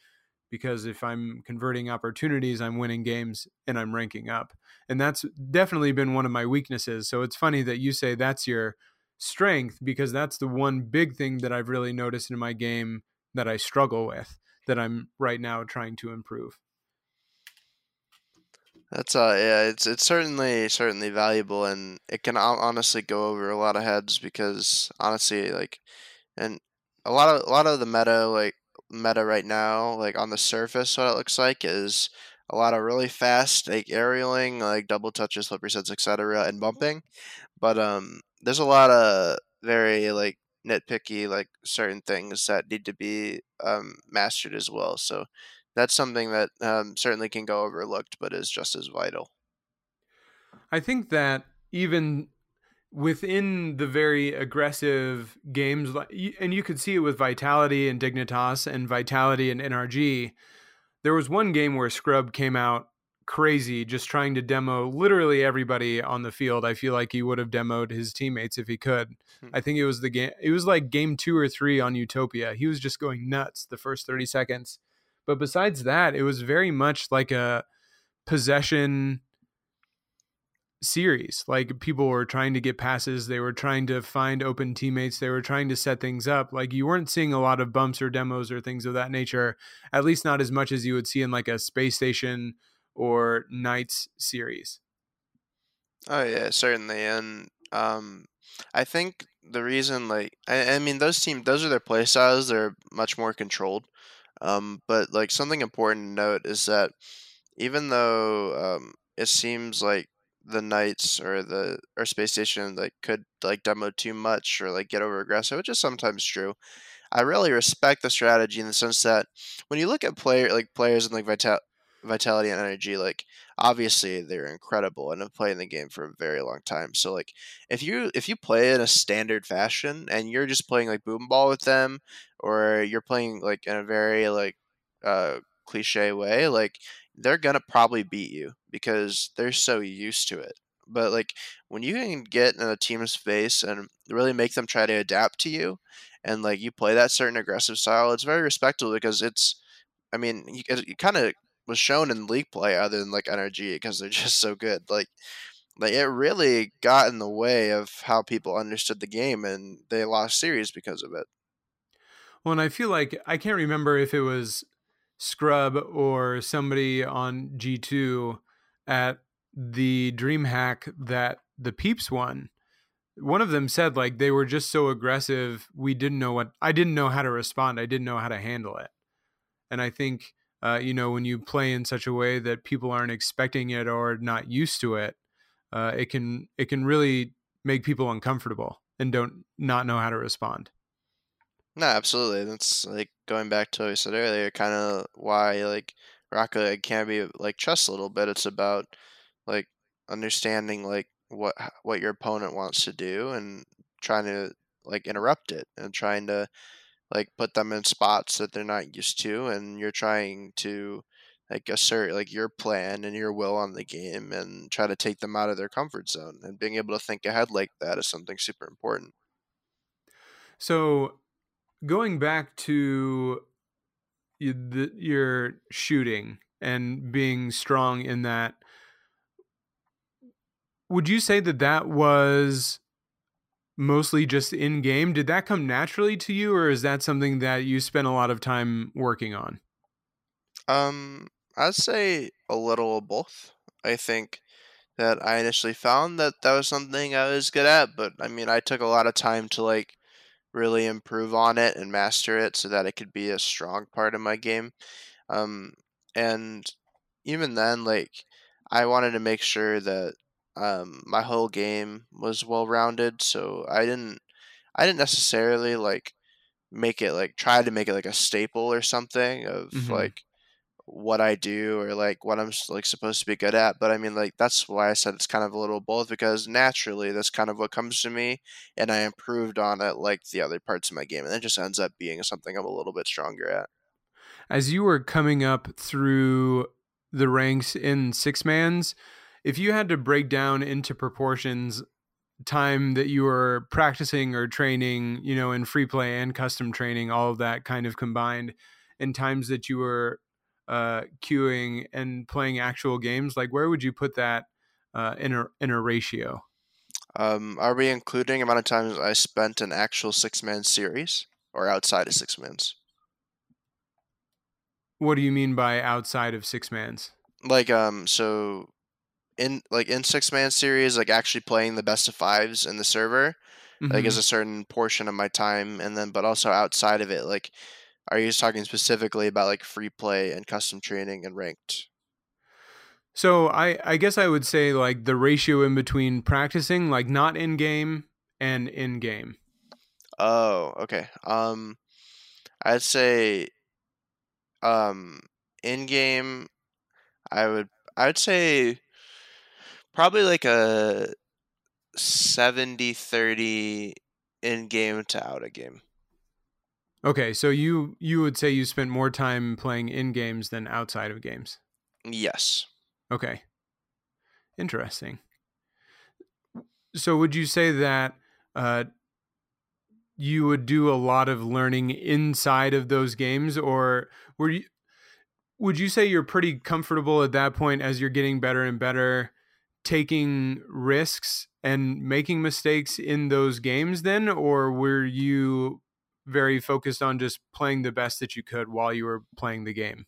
A: because if I'm converting opportunities, I'm winning games and I'm ranking up. And that's definitely been one of my weaknesses. So it's funny that you say that's your strength because that's the one big thing that I've really noticed in my game that I struggle with that I'm right now trying to improve.
B: That's uh yeah, it's it's certainly certainly valuable and it can honestly go over a lot of heads because honestly like and a lot of a lot of the meta like meta right now, like on the surface, what it looks like is a lot of really fast like aerialing, like double touches, slippery sets, etc., and bumping. But um, there's a lot of very like nitpicky like certain things that need to be um, mastered as well. So that's something that um, certainly can go overlooked, but is just as vital.
A: I think that even within the very aggressive games, and you could see it with Vitality and Dignitas and Vitality and NRG. There was one game where Scrub came out crazy, just trying to demo literally everybody on the field. I feel like he would have demoed his teammates if he could. Hmm. I think it was the game. It was like game two or three on Utopia. He was just going nuts the first thirty seconds. But besides that, it was very much like a possession series. Like people were trying to get passes, they were trying to find open teammates, they were trying to set things up. Like you weren't seeing a lot of bumps or demos or things of that nature, at least not as much as you would see in like a space station or Knights series.
B: Oh yeah, certainly. And um I think the reason like I, I mean those teams those are their play styles, they're much more controlled. Um but like something important to note is that even though um it seems like the knights or the or space station like could like demo too much or like get over aggressive, which is sometimes true. I really respect the strategy in the sense that when you look at player like players and like Vital- vitality and NRG, like obviously they're incredible and have played in the game for a very long time. So like if you if you play in a standard fashion and you're just playing like boom ball with them, or you're playing like in a very like uh cliche way, like they're gonna probably beat you because they're so used to it. but like when you can get in a team's face and really make them try to adapt to you, and like you play that certain aggressive style, it's very respectable because it's. I mean, you, it kind of was shown in league play other than like NRG because they're just so good. Like like it really got in the way of how people understood the game and they lost series because of it.
A: Well, and I feel like I can't remember if it was Scrub or somebody on G2 at the DreamHack that the Peeps won. One of them said like they were just so aggressive, we didn't know what I didn't know how to respond. I didn't know how to handle it. And I think uh, you know, when you play in such a way that people aren't expecting it or not used to it, uh, it can it can really make people uncomfortable and don't not know how to respond.
B: No, absolutely. That's like going back to what I said earlier, kind of why like Rocket League can be like chess a little bit. It's about like understanding like what what your opponent wants to do and trying to like interrupt it and trying to like put them in spots that they're not used to and you're trying to like assert like your plan and your will on the game and try to take them out of their comfort zone and being able to think ahead like that is something super important
A: so going back to your shooting and being strong in that would you say that that was mostly just in game. Did that come naturally to you, or is that something that you spent a lot of time working on?
B: Um, I'd say a little of both. I think that I initially found that that was something I was good at, but I mean, I took a lot of time to like really improve on it and master it so that it could be a strong part of my game. Um, and even then, like, I wanted to make sure that um, my whole game was well rounded, so I didn't I didn't necessarily like make it like try to make it like a staple or something of mm-hmm. like what I do or like what I'm like supposed to be good at. But I mean, like that's why I said it's kind of a little both because naturally that's kind of what comes to me, and I improved on it like the other parts of my game, and it just ends up being something I'm a little bit stronger at.
A: As you were coming up through the ranks in six mans, if you had to break down into proportions time that you were practicing or training, you know, in free play and custom training, all of that kind of combined, and times that you were uh, queuing and playing actual games, like where would you put that uh, in a in a ratio?
B: Um, are we including amount of times I spent an actual six man series or outside of six mans?
A: What do you mean by outside of six mans?
B: Like um, so in like in six man series, like actually playing the best of fives in the server, mm-hmm. like is a certain portion of my time, and then but also outside of it, like are you just talking specifically about like free play and custom training and ranked?
A: So I I guess I would say like the ratio in between practicing, like not in game and in game.
B: Oh, okay. Um, I'd say, um, in game, I would I'd say probably like a 70 30 in game to out of game.
A: Okay, so you you would say you spent more time playing in games than outside of games.
B: Yes.
A: Okay. Interesting. So would you say that uh, you would do a lot of learning inside of those games, or were you? Would you say you're pretty comfortable at that point as you're getting better and better? taking risks and making mistakes in those games then or were you very focused on just playing the best that you could while you were playing the game?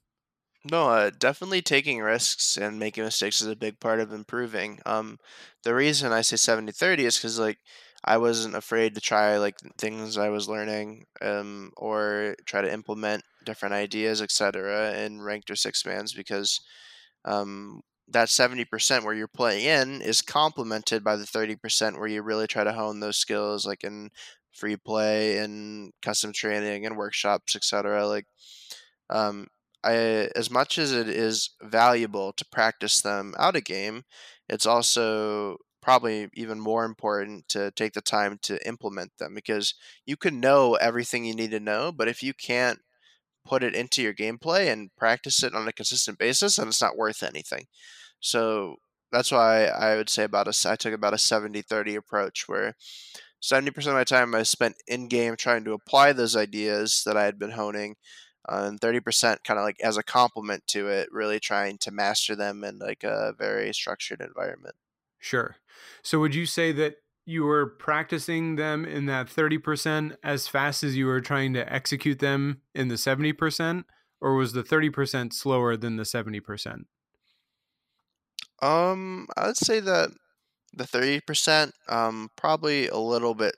B: No uh, definitely taking risks and making mistakes is a big part of improving um the reason i say 70 30 is because like i wasn't afraid to try like things i was learning um or try to implement different ideas etc in ranked or six mans because um that 70% where you're playing in is complemented by the 30% where you really try to hone those skills like in free play and custom training and workshops etc like um I, as much as it is valuable to practice them out of game it's also probably even more important to take the time to implement them because you can know everything you need to know but if you can't put it into your gameplay and practice it on a consistent basis, then it's not worth anything. So that's why I would say about a I took about a 70-30 approach where 70% of my time I spent in game trying to apply those ideas that I had been honing uh, and 30% kind of like as a complement to it really trying to master them in like a very structured environment.
A: Sure. So would you say that you were practicing them in that 30% as fast as you were trying to execute them in the 70% or was the 30% slower than the 70%?
B: Um, I would say that the 30% um probably a little bit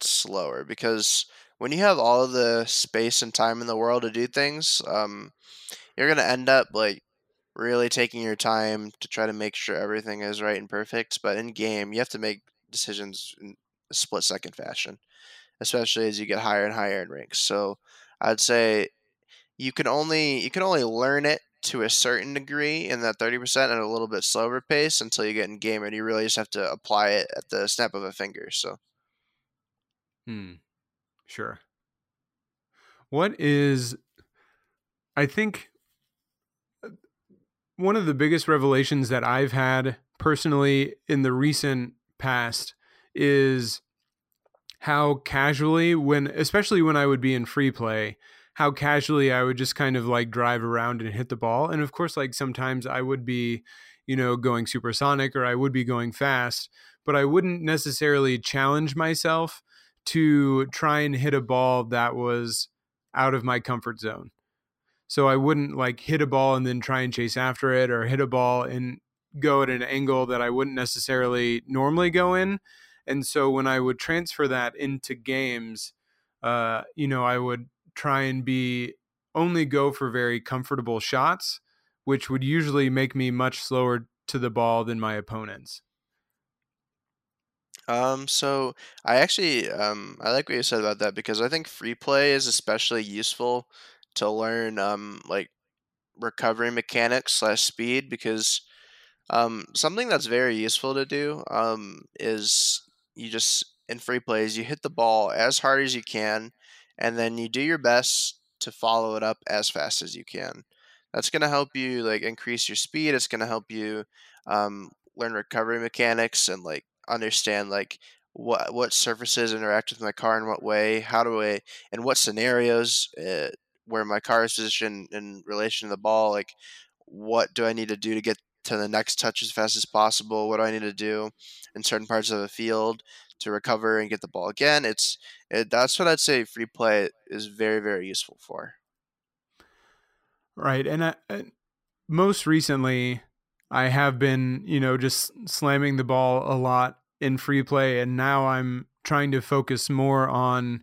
B: slower because when you have all the space and time in the world to do things, um you're going to end up like really taking your time to try to make sure everything is right and perfect, but in game you have to make decisions in a split second fashion, especially as you get higher and higher in ranks. So, I'd say you can only you can only learn it to a certain degree in that 30% at a little bit slower pace until you get in game and you really just have to apply it at the snap of a finger so
A: hmm. Sure. What is i think uh, one of the biggest revelations that i've had personally in the recent past is how casually when especially when i would be in free play how casually I would just kind of like drive around and hit the ball. And of course, like sometimes I would be, you know, going supersonic or I would be going fast, but I wouldn't necessarily challenge myself to try and hit a ball that was out of my comfort zone. So I wouldn't like hit a ball and then try and chase after it or hit a ball and go at an angle that I wouldn't necessarily normally go in. And so when I would transfer that into games, uh, you know, I would try and be only go for very comfortable shots, which would usually make me much slower to the ball than my opponents.
B: Um, so I actually um I like what you said about that because I think free play is especially useful to learn um like recovery mechanics slash speed because um something that's very useful to do um is you just in free plays you hit the ball as hard as you can and then you do your best to follow it up as fast as you can. That's going to help you like increase your speed. It's going to help you um, learn recovery mechanics and like understand like what what surfaces interact with my car in what way. How do I in what scenarios uh, where my car is positioned in relation to the ball? Like what do I need to do to get to the next touch as fast as possible? What do I need to do in certain parts of the field to recover and get the ball again? It's it, that's what I'd say free play is very very useful for.
A: Right, and I, eh, most recently, I have been you know just slamming the ball a lot in free play, and now I'm trying to focus more on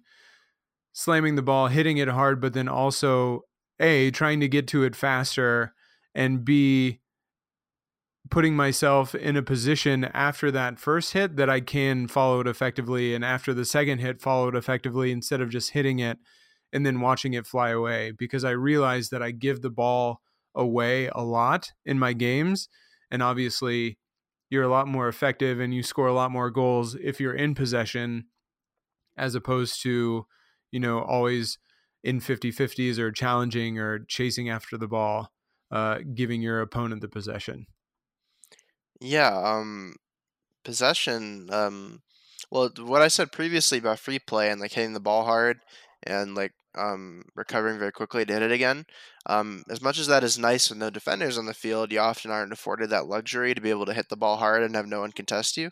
A: slamming the ball, hitting it hard, but then also a trying to get to it faster, and b putting myself in a position after that first hit that I can follow it effectively and after the second hit follow it effectively instead of just hitting it and then watching it fly away. Because I realize that I give the ball away a lot in my games and obviously you're a lot more effective and you score a lot more goals if you're in possession as opposed to you know always in 50-50s or challenging or chasing after the ball uh, giving your opponent the possession
B: yeah, um, possession. Um, well, what I said previously about free play and like hitting the ball hard and like um recovering very quickly to hit it again. Um, as much as that is nice with no defenders on the field, you often aren't afforded that luxury to be able to hit the ball hard and have no one contest you.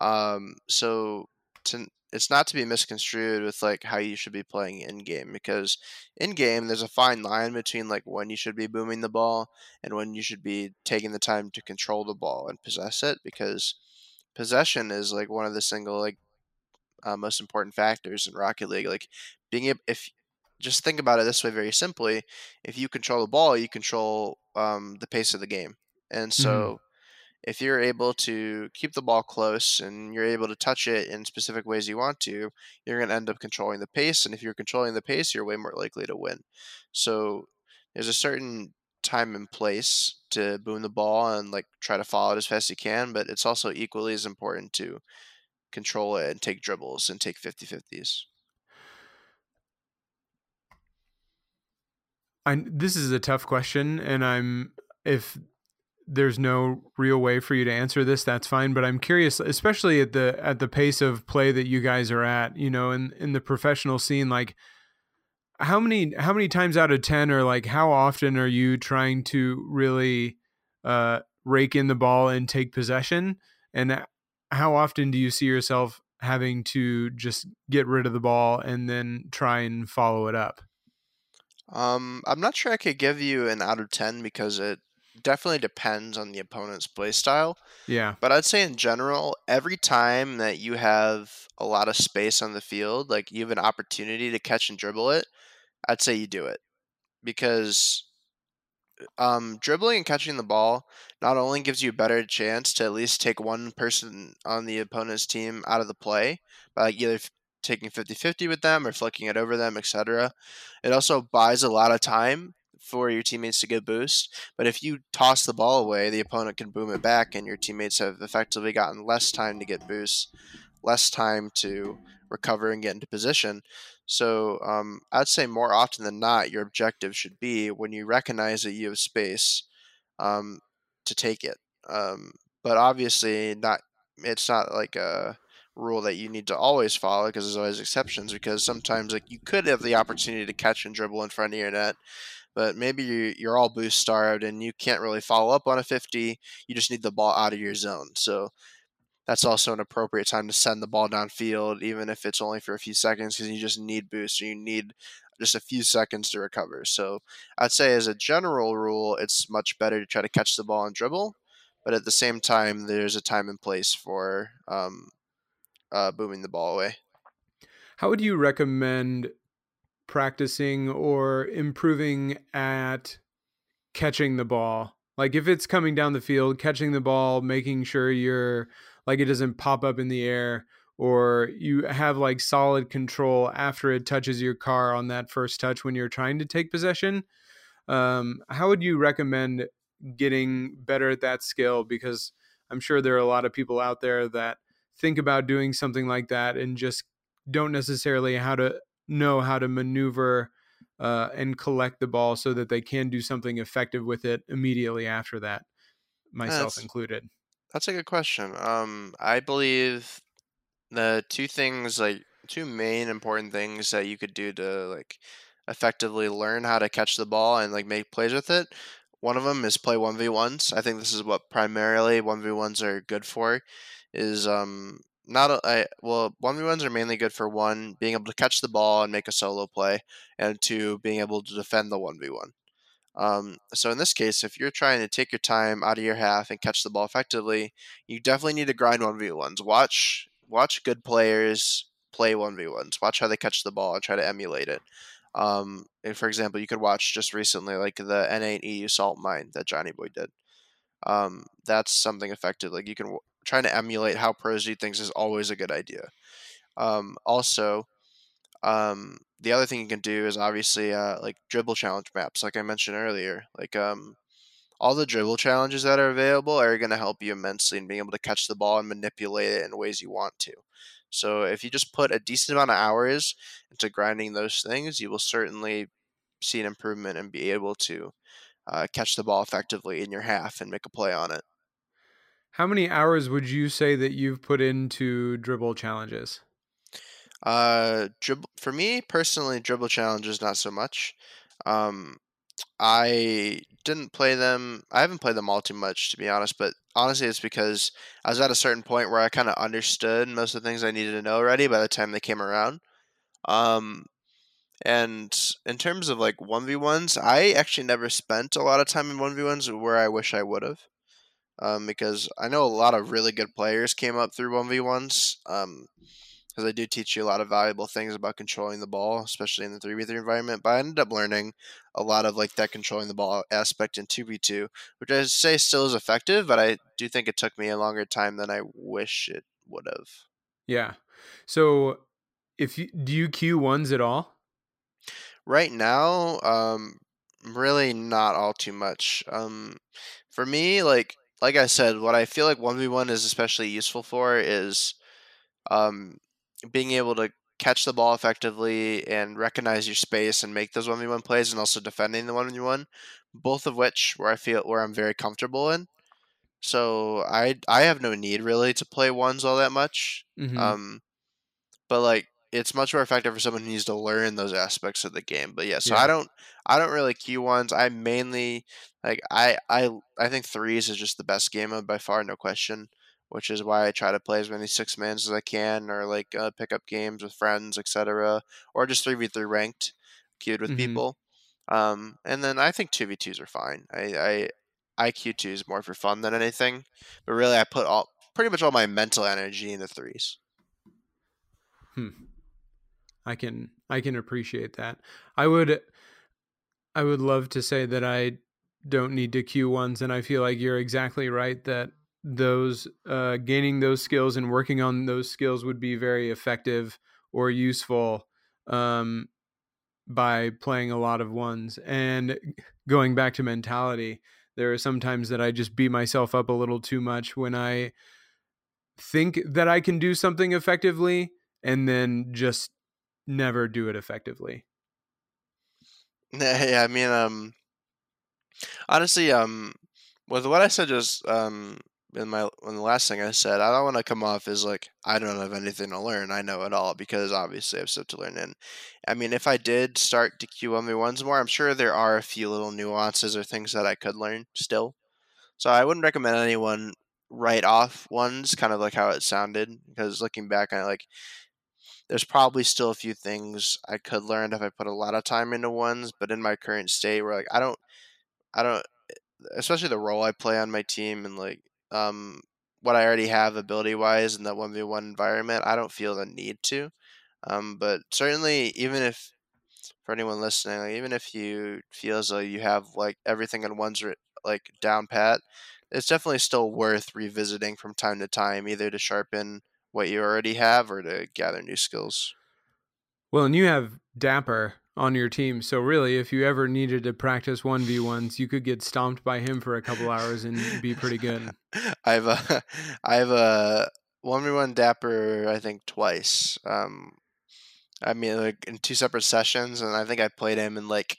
B: Um, so to it's not to be misconstrued with like how you should be playing in game because in game there's a fine line between like when you should be booming the ball and when you should be taking the time to control the ball and possess it because possession is like one of the single like uh, most important factors in Rocket League like being able if just think about it this way very simply if you control the ball you control um, the pace of the game and mm-hmm. so mm-hmm if you're able to keep the ball close and you're able to touch it in specific ways you want to, you're going to end up controlling the pace. And if you're controlling the pace, you're way more likely to win. So there's a certain time and place to boom the ball and like try to follow it as fast as you can, but it's also equally as important to control it and take dribbles and take 50 50s.
A: I, this is a tough question, and I'm if there's no real way for you to answer this, that's fine. But I'm curious, especially at the at the pace of play that you guys are at, you know, in in the professional scene, like how many how many times out of ten or like how often are you trying to really uh, rake in the ball and take possession? And how often do you see yourself having to just get rid of the ball and then try and follow it up?
B: Um, I'm not sure I could give you an out of ten because it definitely depends on the opponent's play style.
A: Yeah.
B: But I'd say in general, every time that you have a lot of space on the field, like you have an opportunity to catch and dribble it, I'd say you do it because um, dribbling and catching the ball not only gives you a better chance to at least take one person on the opponent's team out of the play by like either taking 50-50 with them or flicking it over them, etc. It also buys a lot of time for your teammates to get boost. But if you toss the ball away, the opponent can boom it back, and your teammates have effectively gotten less time to get boost, less time to recover and get into position. So um, I'd say more often than not, your objective should be when you recognize that you have space um, to take it. Um, but obviously, not it's not like a rule that you need to always follow because there's always exceptions. Because sometimes, like you could have the opportunity to catch and dribble in front of your net, but maybe you're all boost starved and you can't really follow up on a 50. You just need the ball out of your zone. So that's also an appropriate time to send the ball downfield, even if it's only for a few seconds, because you just need boost or you need just a few seconds to recover. So I'd say, as a general rule, it's much better to try to catch the ball and dribble, but at the same time, there's a time and place for um, uh, booming the ball away.
A: How would you recommend practicing or improving at catching the ball? Like if it's coming down the field, catching the ball, making sure you're like it doesn't pop up in the air or you have like solid control after it touches your car on that first touch when you're trying to take possession. Um, how would you recommend getting better at that skill? Because I'm sure there are a lot of people out there that think about doing something like that and just don't necessarily how to know how to maneuver uh, and collect the ball so that they can do something effective with it immediately after that, myself That's, included.
B: That's a good question. Um, I believe the two things, like two main important things that you could do to like effectively learn how to catch the ball and like make plays with it. One of them is play one v ones. I think this is what primarily one v ones are good for. Is um not a, I, well one v ones are mainly good for one being able to catch the ball and make a solo play, and two being able to defend the one v one. Um, so in this case, if you're trying to take your time out of your half and catch the ball effectively, you definitely need to grind one v ones. Watch watch good players play one v ones. Watch how they catch the ball and try to emulate it. Um, for example, you could watch just recently like the N8 EU Salt Mine that Johnnyboi did. Um, that's something effective. Like you can trying to emulate how pros do things is always a good idea. Um, also, um, the other thing you can do is obviously uh, like dribble challenge maps, like I mentioned earlier. Like um, all the dribble challenges that are available are going to help you immensely in being able to catch the ball and manipulate it in ways you want to. So if you just put a decent amount of hours into grinding those things, you will certainly see an improvement and be able to uh, catch the ball effectively in your half and make a play on it.
A: How many hours would you say that you've put into dribble challenges?
B: Uh, dribble for me personally, dribble challenges not so much. Um, I didn't play them. I haven't played them all too much, to be honest. But honestly, it's because I was at a certain point where I kind of understood most of the things I needed to know already by the time they came around. Um, and in terms of like one v ones, I actually never spent a lot of time in one v ones where I wish I would have. Um, because I know a lot of really good players came up through one v ones. Um, because they do teach you a lot of valuable things about controlling the ball, especially in the 3v3 environment. But I ended up learning a lot of like that controlling the ball aspect in 2v2, which I say still is effective, but I do think it took me a longer time than I wish it would have.
A: Yeah. So if you do you queue ones at all?
B: Right now, um really not all too much. Um for me, like like I said, what I feel like 1v1 is especially useful for is um being able to catch the ball effectively and recognize your space and make those 1v1 plays and also defending the 1v1 both of which where I feel where I'm very comfortable in so I I have no need really to play ones all that much.
A: Mhm.
B: Um, but like it's much more effective for someone who needs to learn those aspects of the game. But yeah, so
A: Yeah.
B: I don't I don't really queue ones. I mainly like I I I think threes is just the best game mode by far, no question. Which is why I try to play as many six mans as I can, or like uh, pick up games with friends, etc., or just three v three ranked, queued with
A: Mhm.
B: people. Um, and then I think two v twos are fine. I I I queue twos more for fun than anything, but really I put all pretty much all my mental energy into threes.
A: Hmm. I can I can appreciate that. I would I would love to say that I don't need to queue ones and I feel like you're exactly right that those uh, gaining those skills and working on those skills would be very effective or useful um, by playing a lot of ones and going back to mentality there are some times that i just beat myself up a little too much when i think that i can do something effectively and then just never do it effectively
B: Yeah, I mean, um, honestly, um, with what I said just um in my in the last thing I said, I don't want to come off as like I don't have anything to learn. I know it all because obviously I have stuff to learn. And I mean, if I did start to queue one v ones more, I'm sure there are a few little nuances or things that I could learn still. So I wouldn't recommend anyone write off ones, kind of like how it sounded, because looking back on it, like there's probably still a few things I could learn if I put a lot of time into ones, but in my current state where like I don't I don't especially the role I play on my team and like um what I already have ability wise in that one v one environment, I don't feel the need to. Um, but certainly even if for anyone listening, like, even if you feel as though you have like everything in one's like down pat, it's definitely still worth revisiting from time to time, either to sharpen what you already have or to gather new skills.
A: well and you have Dappur on your team so really if you ever needed to practice 1v1s you could get stomped by him for a couple hours and be pretty good
B: I've a, I have a one v one Dappur I think twice. Um, I mean like in two separate sessions, and I think I played him in like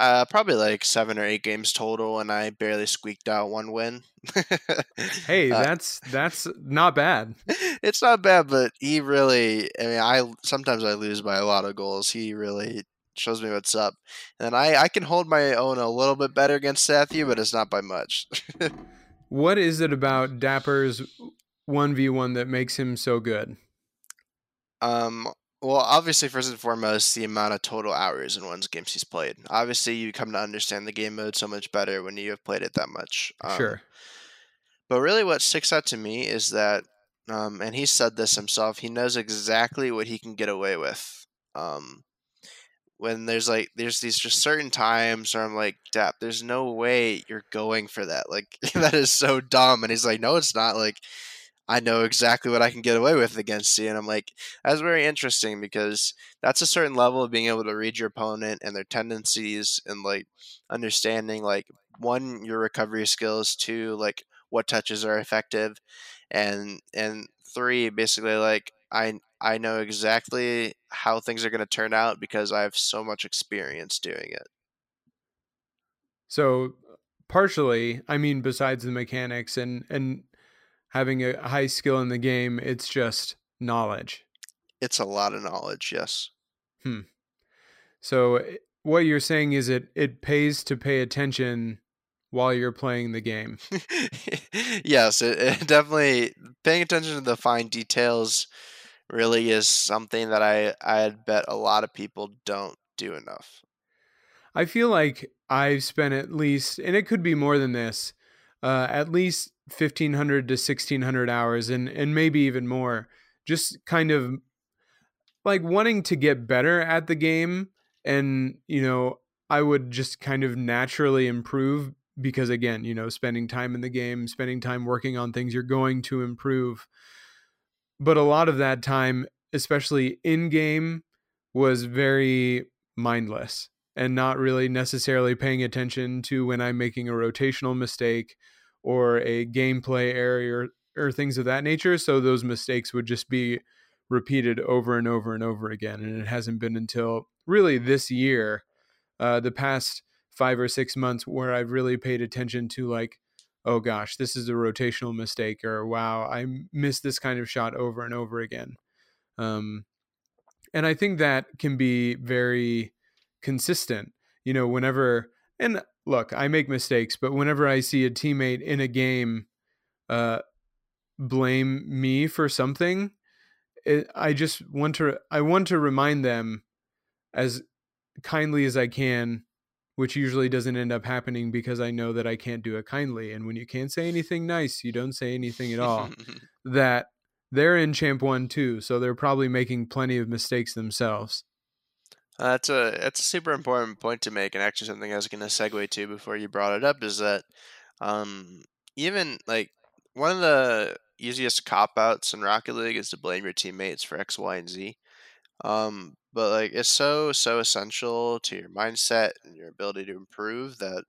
B: uh probably like seven or eight games total, and I barely squeaked out one win.
A: hey
B: Uh,
A: that's that's not bad
B: it's not bad, but he really. I mean, I sometimes I lose by a lot of goals. He really shows me what's up, and I I can hold my own a little bit better against Matthew, but it's not by much.
A: What is it about Dappur's 1v1 that makes him so good?
B: Um, well, obviously, first and foremost, the amount of total hours in one's games he's played. Obviously, you come to understand the game mode so much better when you have played it that much. Um,
A: sure.
B: But really, what sticks out to me is that, um, and he said this himself, he knows exactly what he can get away with. Um, when there's like, there's these just certain times where I'm like, Dap, there's no way you're going for that. Like, that is so dumb. And he's like, no, it's not. Like, I know exactly what I can get away with against you. And I'm like, that's very interesting because that's a certain level of being able to read your opponent and their tendencies and like understanding like one, your recovery skills, two, like what touches are effective, and and three, basically like I I know exactly how things are gonna turn out because I have so much experience doing it.
A: So partially, I mean besides the mechanics and and having a high skill in the game, it's just knowledge.
B: It's a lot of knowledge, yes. Hmm.
A: So eh, what you're saying is it it pays to pay attention while you're playing the game.
B: yes, it, it definitely paying attention to the fine details really is something that I I bet a lot of people don't do enough.
A: I feel like I've spent at least, and it could be more than this, uh, at least fifteen hundred to sixteen hundred hours, and and maybe even more, just kind of like wanting to get better at the game, and you know, I would just kind of naturally improve because again, you know, spending time in the game, spending time working on things, you're going to improve. But a lot of that time, especially in game, was very mindless and not really necessarily paying attention to when I'm making a rotational mistake or a gameplay error or, or things of that nature. So those mistakes would just be repeated over and over and over again. And it hasn't been until really this year, uh, the past five or six months, where I've really paid attention to like oh gosh, this is a rotational mistake, or wow, I missed this kind of shot over and over again. Um, and I think that can be very consistent. You know, whenever and look, I make mistakes, but whenever I see a teammate in a game uh, blame me for something, it, I just want to I want to remind them as kindly as I can, which usually doesn't end up happening because I know that I can't do it kindly. And when you can't say anything nice, you don't say anything at all. that they're in Champ One too, so they're probably making plenty of mistakes themselves.
B: Uh, that's a that's a super important point to make, and actually something I was going to segue to before you brought it up is that um, even like one of the easiest cop outs in Rocket League is to blame your teammates for X, Y, and Z. Um, but like it's so so essential to your mindset and your ability to improve that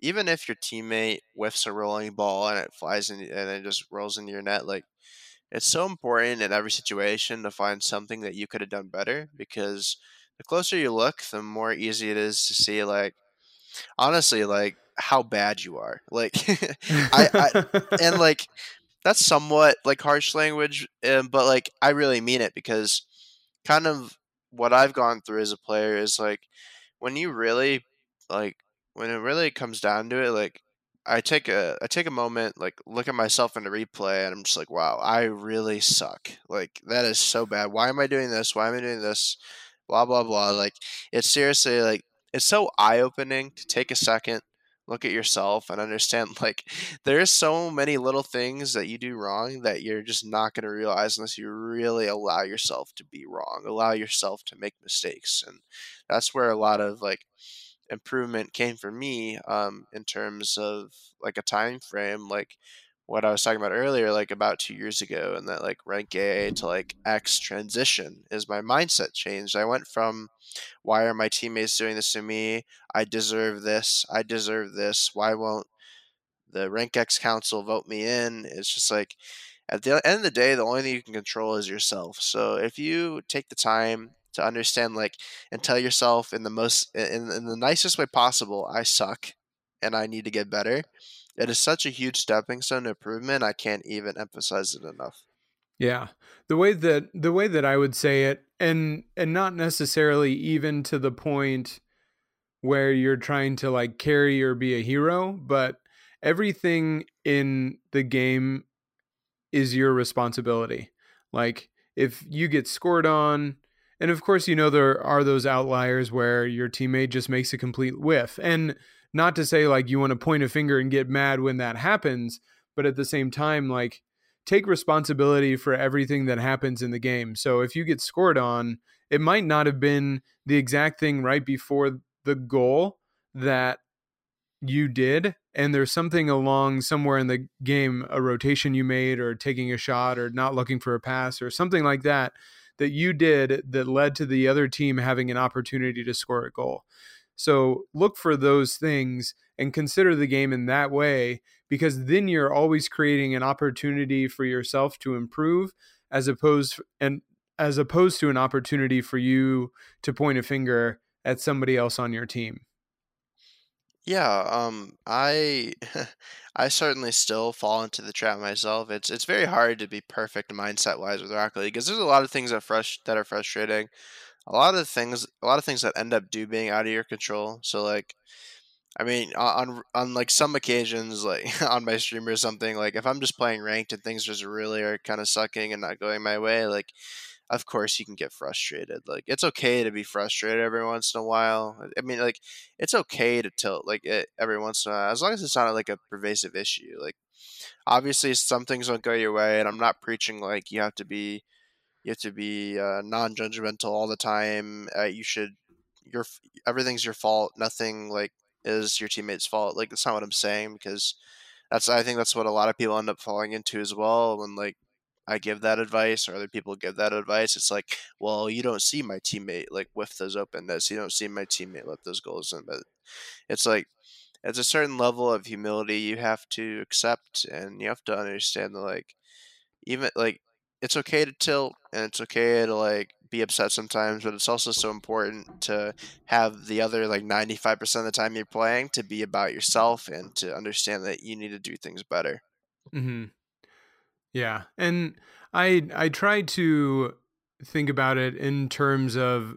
B: even if your teammate whiffs a rolling ball and it flies in and it just rolls into your net, like it's so important in every situation to find something that you could have done better because the closer you look, the more easy it is to see like honestly like how bad you are. Like I, I and like that's somewhat like harsh language, um, but like I really mean it because kind of what I've gone through as a player is like when you really like when it really comes down to it, like I take a I take a moment, like look at myself in the replay, and I'm just like, wow, I really suck. Like that is so bad. Why am I doing this? Why am I doing this? Blah blah blah. Like it's seriously like it's so eye opening to take a second, look at yourself, and understand like there's so many little things that you do wrong that you're just not going to realize unless you really allow yourself to be wrong, allow yourself to make mistakes, and that's where a lot of like improvement came for me um, in terms of like a time frame like what i was talking about earlier like about two years ago and that like rank a to like S transition is my mindset changed i went from why are my teammates doing this to me? I deserve this. I deserve this. Why won't the rank S council vote me in? It's just like at the end of the day the only thing you can control is yourself. So if you take the time to understand like and tell yourself in the most in, in the nicest way possible i suck and i need to get better it is such a huge stepping stone improvement i can't even emphasize it enough
A: yeah the way that the way that i would say it and and not necessarily even to the point where you're trying to like carry or be a hero but everything in the game is your responsibility like if you get scored on and of course, you know, there are those outliers where your teammate just makes a complete whiff. And not to say like you want to point a finger and get mad when that happens, but at the same time, like take responsibility for everything that happens in the game. So if you get scored on, it might not have been the exact thing right before the goal that you did and there's something along somewhere in the game a rotation you made or taking a shot or not looking for a pass or something like that that you did that led to the other team having an opportunity to score a goal. So look for those things and consider the game in that way because then you're always creating an opportunity for yourself to improve as opposed and as opposed to an opportunity for you to point a finger at somebody else on your team.
B: Yeah, um, I I certainly still fall into the trap myself. It's it's very hard to be perfect mindset wise with Rocket League because there's a lot of things that frust- that are frustrating. A lot of things, a lot of things that end up do being out of your control. So like, I mean, on on like some occasions, like on my stream or something, like if I'm just playing ranked and things just really are kind of sucking and not going my way, like of course you can get frustrated. Like it's okay to be frustrated every once in a while. I mean, like it's okay to tilt like it, every once in a while, as long as it's not like a pervasive issue. Like obviously some things don't go your way, and I'm not preaching like you have to be you have to be uh, non-judgmental all the time. Uh, you should your everything's your fault. Nothing like is your teammate's fault. Like that's not what I'm saying because that's I think that's what a lot of people end up falling into as well when like I give that advice or other people give that advice, it's like, well, you don't see my teammate like whiff those openness. You don't see my teammate let those goals in. But it's like it's a certain level of humility you have to accept and you have to understand that like even like it's okay to tilt and it's okay to like be upset sometimes, but it's also so important to have the other like 95% of the time you're playing to be about yourself and to understand that you need to do things better.
A: Mm-hmm. Yeah. And I I try to think about it in terms of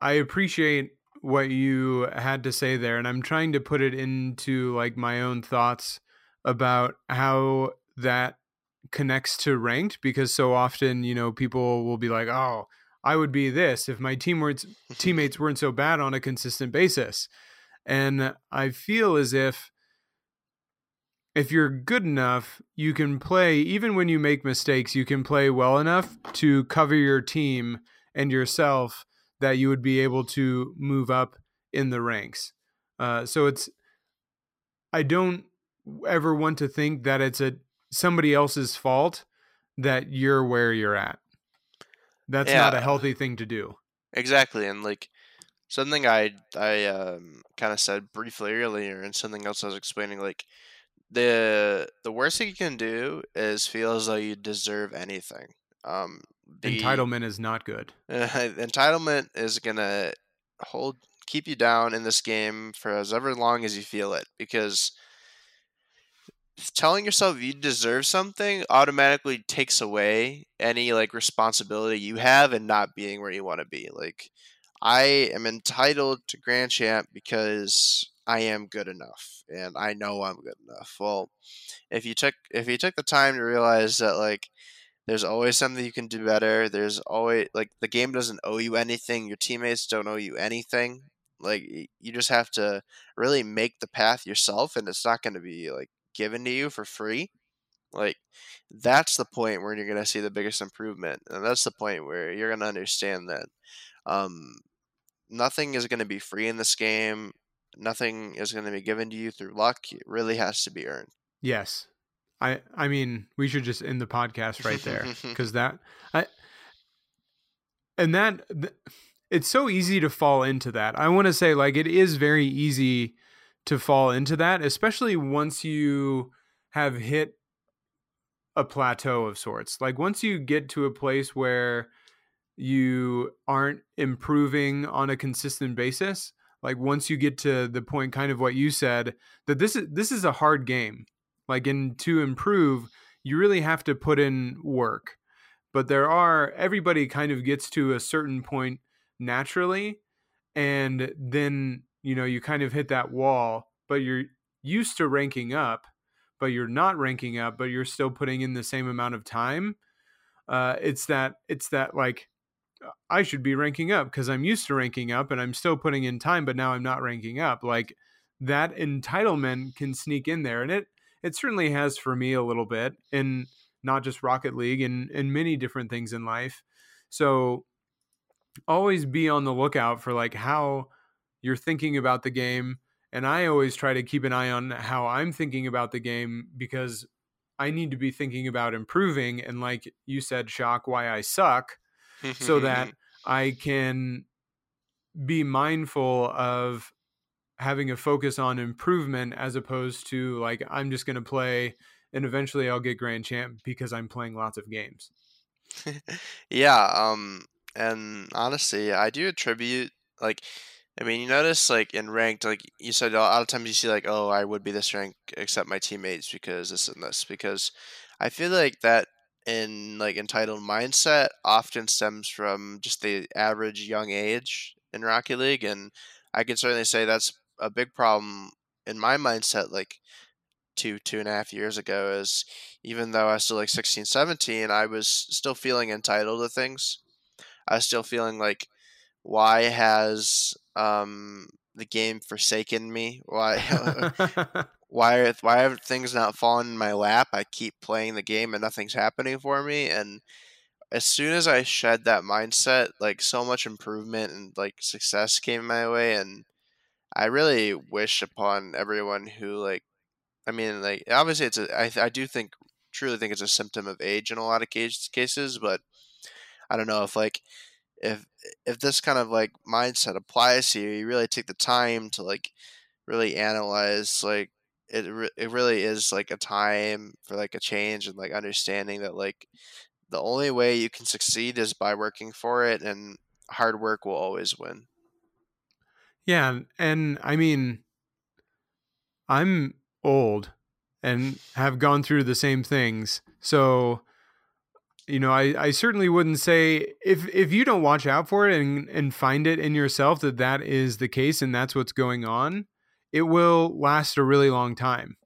A: I appreciate what you had to say there and I'm trying to put it into like my own thoughts about how that connects to ranked because so often, you know, people will be like, "Oh, I would be this if my team weren't, teammates weren't so bad on a consistent basis." And I feel as if if you're good enough, you can play even when you make mistakes, you can play well enough to cover your team and yourself that you would be able to move up in the ranks. Uh, so it's I don't ever want to think that it's a somebody else's fault that you're where you're at. That's yeah. not a healthy thing to do.
B: Exactly, and like something I I um, kind of said briefly earlier, and something else I was explaining, like the the worst thing you can do is feel as though you deserve anything. Um,
A: the, entitlement is not good.
B: Uh, entitlement is gonna hold keep you down in this game for as ever long as you feel it because telling yourself you deserve something automatically takes away any like responsibility you have and not being where you want to be. Like I am entitled to Grand Champ because I am good enough and I know I'm good enough. Well, if you took if you took the time to realize that like there's always something you can do better, there's always like the game doesn't owe you anything, your teammates don't owe you anything. Like you just have to really make the path yourself and it's not going to be like given to you for free, like that's the point where you're going to see the biggest improvement. And that's the point where you're going to understand that um, nothing is going to be free in this game. Nothing is going to be given to you through luck. It really has to be earned.
A: Yes. I I mean, we should just end the podcast right there cuz that I and that it's so easy to fall into that. I want to say like it is very easy to fall into that, especially once you have hit a plateau of sorts. Like once you get to a place where you aren't improving on a consistent basis, like once you get to the point kind of what you said that this is this is a hard game. Like and to improve, you really have to put in work. But there are everybody kind of gets to a certain point naturally and then you know you kind of hit that wall but you're used to ranking up but you're not ranking up but you're still putting in the same amount of time uh, it's that it's that like i should be ranking up because i'm used to ranking up and i'm still putting in time but now i'm not ranking up like that entitlement can sneak in there and it it certainly has for me a little bit in not just rocket league and in many different things in life. So always be on the lookout for like how you're thinking about the game. And I always try to keep an eye on how I'm thinking about the game because I need to be thinking about improving. And like you said, Shock, why I suck, so that I can be mindful of having a focus on improvement as opposed to like I'm just going to play and eventually I'll get grand champ because I'm playing lots of games.
B: yeah, um and honestly, I do attribute like I mean, you notice like in ranked, like you said, a lot of times you see like, oh, I would be this rank except my teammates because this and this. Because I feel like that in like entitled mindset often stems from just the average young age in Rocket League, and I can certainly say that's a big problem in my mindset. Like two two and a half years ago, is even though I was still like 16, 17, I was still feeling entitled to things. I was still feeling like why has um, the game forsaken me? Why why are why have things not fallen in my lap? I keep playing the game and nothing's happening for me. And as soon as I shed that mindset, like so much improvement and like success came my way. And I really wish upon everyone who like, I mean, like obviously it's a I I do think truly think it's a symptom of age in a lot of cases, but I don't know if like if if this kind of like mindset applies to you, you really take the time to like really analyze like it re- it really is like a time for like a change and like understanding that like the only way you can succeed is by working for it, and hard work will always win.
A: Yeah, and I mean, I'm old and have gone through the same things, so you know, I, I certainly wouldn't say if if you don't watch out for it and and find it in yourself that that is the case and that's what's going on, it will last a really long time,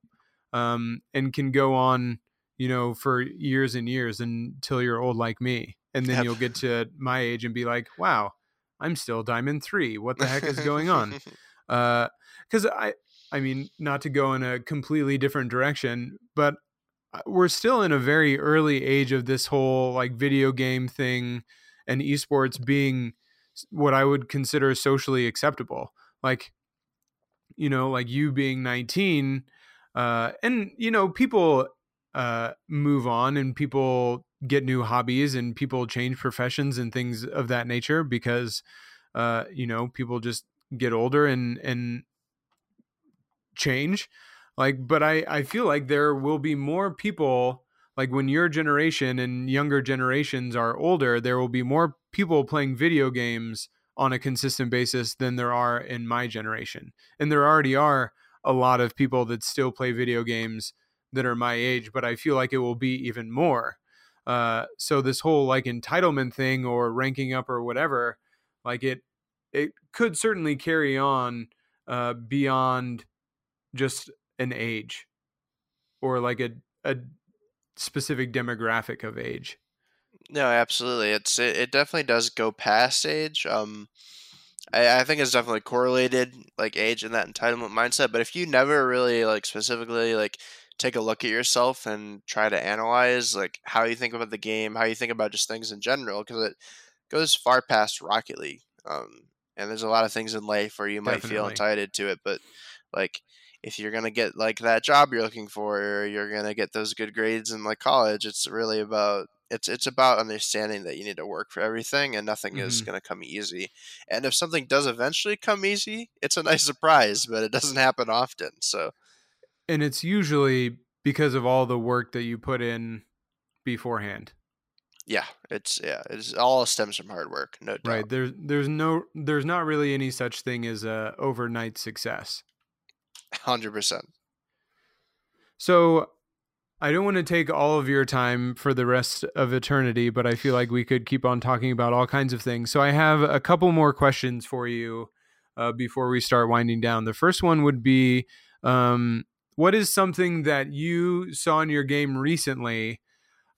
A: um, and can go on, you know, for years and years until you're old like me, and then
B: Yep.
A: you'll get to my age and be like, wow, I'm still diamond three. What the heck is going on? because I, I mean, not to go in a completely different direction, but uh, we're still in a very early age of this whole like video game thing and esports being what I would consider socially acceptable. Like, you know, like you being 19, uh, and you know, people uh, move on and people get new hobbies and people change professions and things of that nature because, uh, you know, people just get older and and change like but i i feel like there will be more people like when your generation and younger generations are older there will be more people playing video games on a consistent basis than there are in my generation. And there already are a lot of people that still play video games that are my age but i feel like it will be even more. Uh, so this whole like entitlement thing or ranking up or whatever like it it could certainly carry on uh, beyond just an age or like a a specific demographic of age.
B: No, absolutely. It's it, it definitely does go past age. Um, I, I think it's definitely correlated, like age and that entitlement mindset. But if you never really like specifically like take a look at yourself and try to analyze like how you think about the game, how you think about just things in general, because it goes far past Rocket League. Um, and there's a lot of things in life where you might feel entitled to it, but like if you're gonna get like that job you're looking for, or you're gonna get those good grades in like college, it's really about it's it's about understanding that you need to work for everything and nothing is
A: Mhm.
B: going to come easy. And if something does eventually come easy, it's a nice surprise, but it doesn't happen often. So,
A: And it's usually because of all the work that you put in beforehand.
B: yeah, it's yeah, it's all stems from hard work, no doubt.
A: Right. There's there's no there's not really any such thing as a overnight success.
B: 100%.
A: So I don't want to take all of your time for the rest of eternity, but I feel like we could keep on talking about all kinds of things. So I have a couple more questions for you uh, before we start winding down. The first one would be um, what is something that you saw in your game recently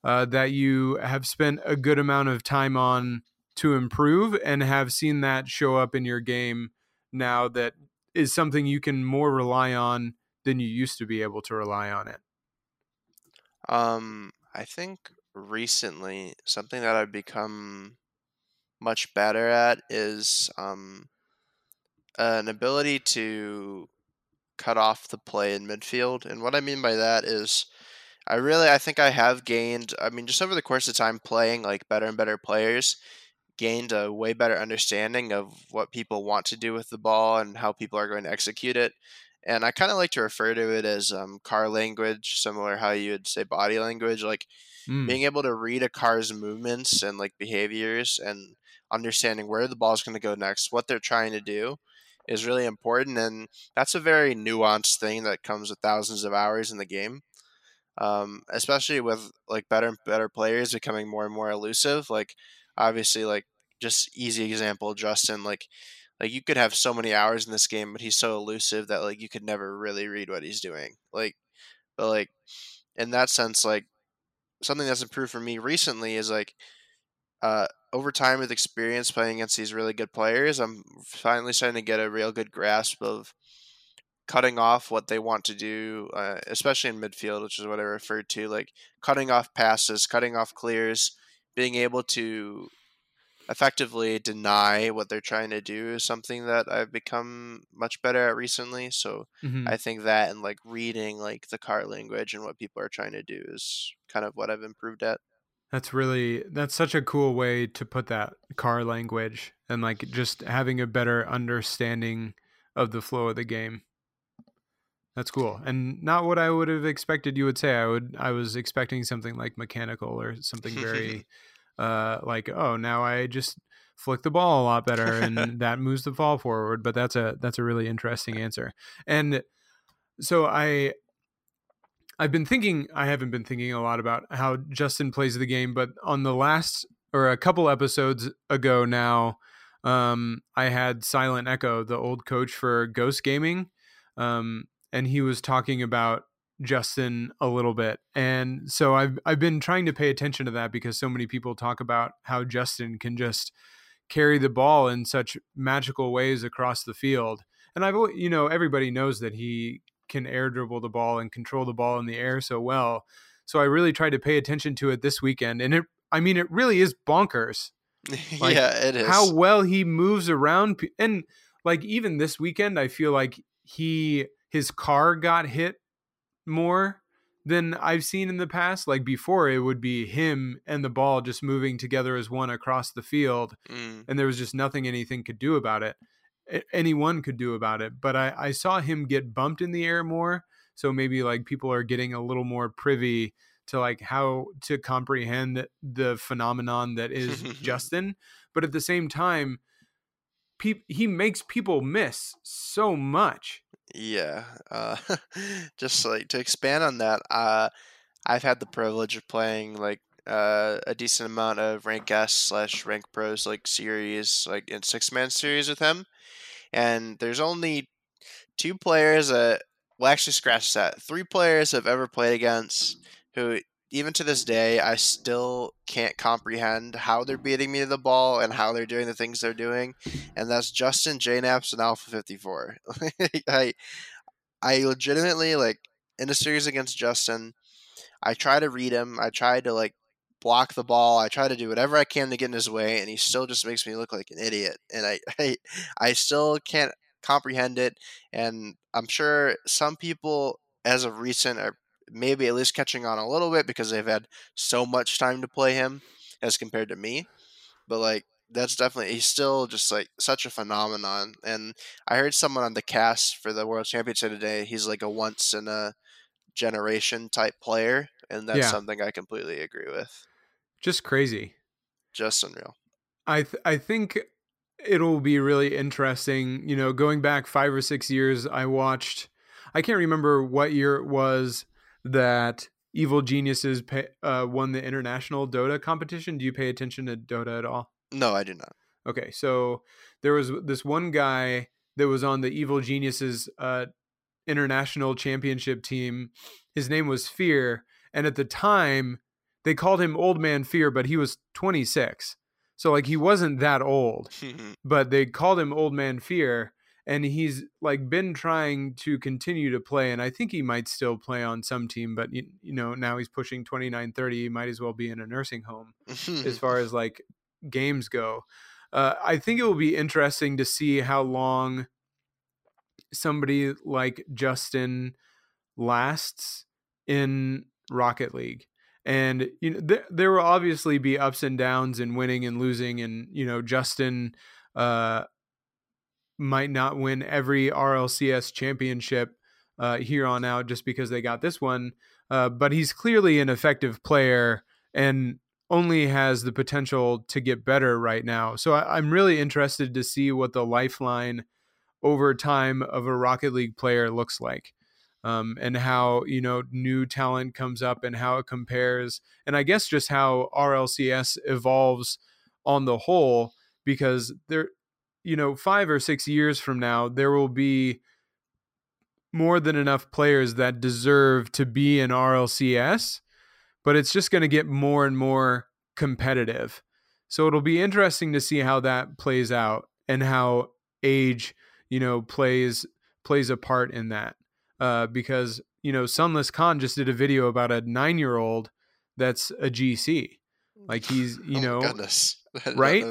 A: uh, that you have spent a good amount of time on to improve and have seen that show up in your game now that is something you can more rely on than you used to be able to rely on it?
B: Um, I think recently something that I've become much better at is um, an ability to cut off the play in midfield. And what I mean by that is I really I think I have gained I mean just over the course of time playing like better and better players gained a way better understanding of what people want to do with the ball and how people are going to execute it. And I kind of like to refer to it as um, car language, similar how you would say body language, like
A: Mm,
B: being able to read a car's movements and like behaviors and understanding where the ball is going to go next, what they're trying to do is really important. And that's a very nuanced thing that comes with thousands of hours in the game. Um, especially with like better and better players becoming more and more elusive. Like obviously like just easy example, Justin, like like you could have so many hours in this game, but he's so elusive that like you could never really read what he's doing. Like but like in that sense, like something that's improved for me recently is like uh, over time with experience playing against these really good players, I'm finally starting to get a real good grasp of cutting off what they want to do, uh, especially in midfield, which is what I referred to, like cutting off passes, cutting off clears, being able to effectively deny what they're trying to do is something that I've become much better at recently. So
A: mhm.
B: I think that and like reading like the car language and what people are trying to do is kind of what I've improved at.
A: That's really that's such a cool way to put that car language and like just having a better understanding of the flow of the game. That's cool, and not what I would have expected. You would say I would. I was expecting something like mechanical or something very, uh, like oh, now I just flick the ball a lot better, and that moves the ball forward. But that's a that's a really interesting answer. And so I, I've been thinking. I haven't been thinking a lot about how Justin plays the game, but on the last or a couple episodes ago now, um, I had Silent Echo, the old coach for Ghost Gaming. Um, and he was talking about Justin a little bit. And so I've I've been trying to pay attention to that because so many people talk about how Justin can just carry the ball in such magical ways across the field. And I've you know everybody knows that he can air dribble the ball and control the ball in the air so well. So I really tried to pay attention to it this weekend and it I mean it really is bonkers.
B: Like, yeah, it is.
A: How well he moves around and like even this weekend I feel like he his car got hit more than I've seen in the past. Like before, it would be him and the ball just moving together as one across the field, mm. and there was just nothing anything could do about it. Anyone could do about it. But I, I saw him get bumped in the air more. So maybe like people are getting a little more privy to like how to comprehend the phenomenon that is Justin. But at the same time, pe- he makes people miss so much
B: yeah. Uh, just like to expand on that, uh, I've had the privilege of playing like uh, a decent amount of rank S slash rank pros like series, like in six man series with him, and there's only two players that well actually scratch that three players I've ever played against who even to this day, I still can't comprehend how they're beating me to the ball and how they're doing the things they're doing, and that's Justin JKnaps and Alpha Fifty Four. I, I legitimately like in a series against Justin. I try to read him. I try to like block the ball. I try to do whatever I can to get in his way, and he still just makes me look like an idiot. And I, I, I still can't comprehend it. And I'm sure some people, as of recent, are maybe at least catching on a little bit because they've had so much time to play him as compared to me. But like that's definitely he's still just like such a phenomenon. And I heard someone on the cast for the World Championship today. He's like a once in a generation type player, and that's yeah. something I completely agree with.
A: Just crazy.
B: Just unreal.
A: I th- I think it'll be really interesting. You know, going back five or six years, I watched. I can't remember what year it was that Evil Geniuses pay, uh, won the international Dota competition. Do you pay attention to Dota at all?
B: No, I do not.
A: Okay, so there was this one guy that was on the Evil Geniuses uh, international championship team. His name was Fear, and at the time they called him Old Man Fear, but he was 26. So like he wasn't that old, but they called him Old Man Fear and he's like been trying to continue to play and i think he might still play on some team but you, you know now he's pushing 29 30 he might as well be in a nursing home as far as like games go. Uh, i think it will be interesting to see how long somebody like justin lasts in rocket league and you know th- there will obviously be ups and downs in winning and losing and you know justin uh might not win every RLCS championship uh, here on out just because they got this one. Uh, but he's clearly an effective player and only has the potential to get better right now. So I, am really interested to see what the lifeline over time of a Rocket League player looks like. Um, and how you know new talent comes up and how it compares and i guess just how rlcs evolves on the whole because there you know, five or six years from now, there will be more than enough players that deserve to be in RLCS, but it's just going to get more and more competitive. So it'll be interesting to see how that plays out and how age, you know, plays plays a part in that. Uh, because you know, Sunless Khan just did a video about a nine year old that's a GC. Like he's, you
B: oh,
A: know,
B: goodness.
A: right?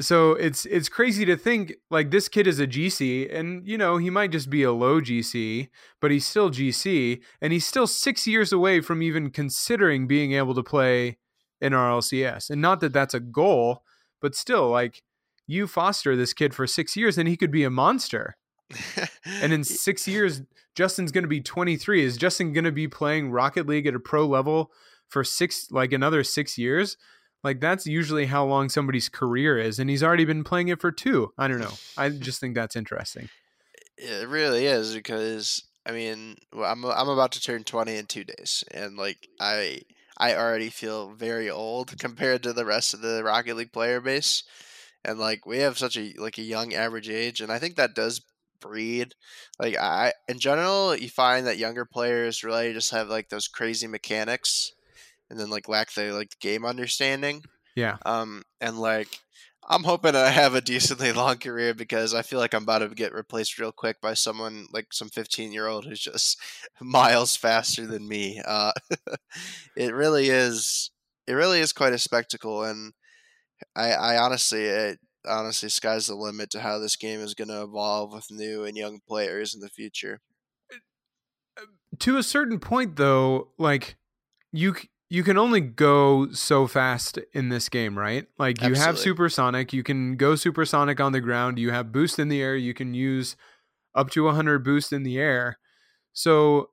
A: So it's it's crazy to think like this kid is a GC and you know he might just be a low GC but he's still GC and he's still 6 years away from even considering being able to play in RLCS and not that that's a goal but still like you foster this kid for 6 years and he could be a monster And in six years, Justin's going to be 23. Is Justin going to be playing Rocket League at a pro level for six, like another six years? Like that's usually how long somebody's career is, and he's already been playing it for two. I don't know. I just think that's interesting.
B: It really is because I mean, I'm I'm about to turn 20 in 2 days and like I I already feel very old compared to the rest of the Rocket League player base. And like we have such a like a young average age and I think that does breed like I in general you find that younger players really just have like those crazy mechanics and then like lack the like game understanding.
A: Yeah.
B: Um and like I'm hoping I have a decently long career because I feel like I'm about to get replaced real quick by someone like some 15 year old who's just miles faster than me. Uh, it really is. It really is quite a spectacle, and I, I honestly, it, honestly, sky's the limit to how this game is going to evolve with new and young players in the future.
A: To a certain point, though, like you you can only go so fast in this game, right? Like you have supersonic, you can go supersonic on the ground, you have boost in the air, you can use up to 100 boost in the air. So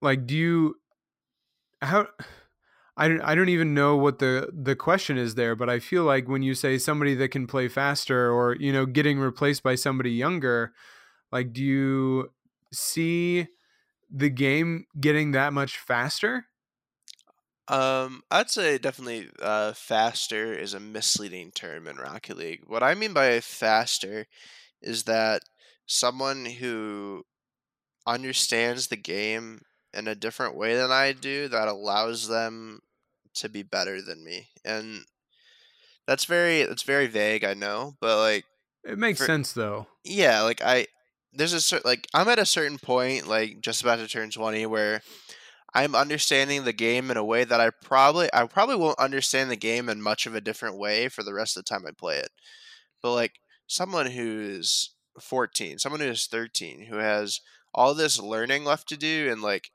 A: like do you how I don't, I don't even know what the the question is there, but I feel like when you say somebody that can play faster or you know getting replaced by somebody younger, like do you see the game getting that much faster?
B: Um, I'd say definitely uh, faster is a misleading term in Rocket League. What I mean by faster is that someone who understands the game in a different way than I do that allows them to be better than me. And that's very that's very vague, I know, but like
A: It makes
B: For-
A: sense though.
B: yeah, like I there's a certain like I'm at a certain point like just about to turn 20 where I'm understanding the game in a way that I probably I probably won't understand the game in much of a different way for the rest of the time I play it. But like someone who's 14, someone who's 13 who has all this learning left to do and like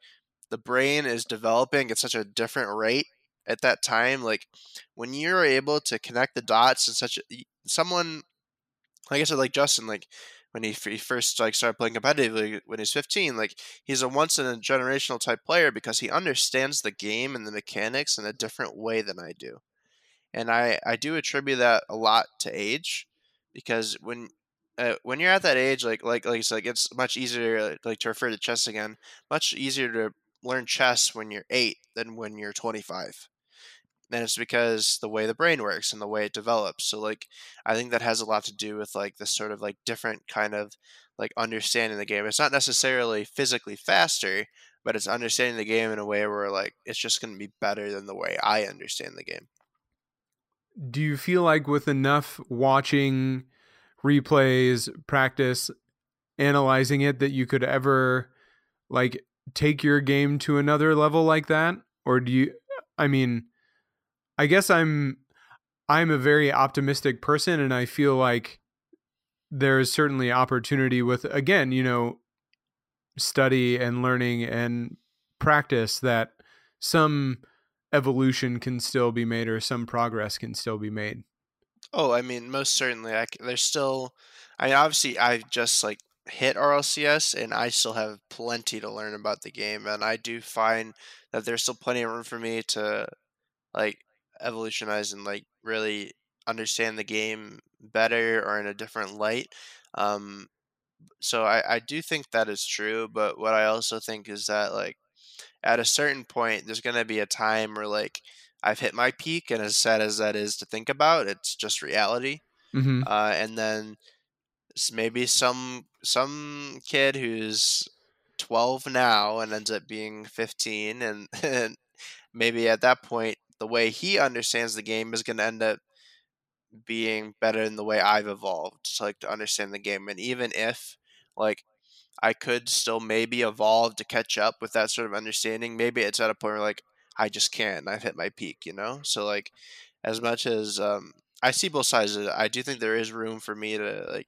B: the brain is developing at such a different rate at that time like when you're able to connect the dots in such someone like I said like Justin like when he, he first like started playing competitively when he's 15 like he's a once in a generational type player because he understands the game and the mechanics in a different way than I do. And I I do attribute that a lot to age because when uh, when you're at that age like like like it's like it's much easier like to refer to chess again much easier to learn chess when you're 8 than when you're 25 and it's because the way the brain works and the way it develops so like i think that has a lot to do with like this sort of like different kind of like understanding the game it's not necessarily physically faster but it's understanding the game in a way where like it's just going to be better than the way i understand the game
A: Do you feel like with enough watching replays, practice, analyzing it that you could ever like take your game to another level like that? Or do you I mean, I guess I'm I'm a very optimistic person and I feel like there is certainly opportunity with again, you know, study and learning and practice that some evolution can still be made or some progress can still be made.
B: Oh, I mean, most certainly. I there's still, I mean, obviously, I just like hit RLCS, and I still have plenty to learn about the game, and I do find that there's still plenty of room for me to like evolutionize and like really understand the game better or in a different light. Um, so I, I do think that is true, but what I also think is that like at a certain point, there's gonna be a time where like I've hit my peak, and as sad as that is to think about, it's just reality.
A: Mm-hmm.
B: Uh, and then maybe some some kid who's 12 now and ends up being 15, and, and maybe at that point, the way he understands the game is going to end up being better than the way I've evolved to like to understand the game. And even if like I could still maybe evolve to catch up with that sort of understanding, maybe it's at a point where like I just can't. And I've hit my peak, you know. So like, as much as um, I see both sides of it, I do think there is room for me to like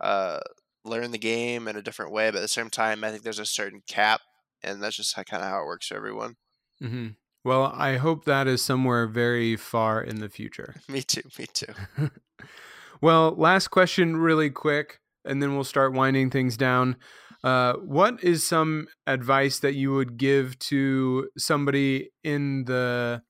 B: uh, learn the game in a different way. But at the same time, I think there's a certain cap, and that's just kind of how it works for everyone.
A: Mm-hmm. Well, I hope that is somewhere very far in the future.
B: me too. Me too.
A: well, last question, really quick. and then we'll start winding things down. Uh, what is some advice that you would give to somebody in the?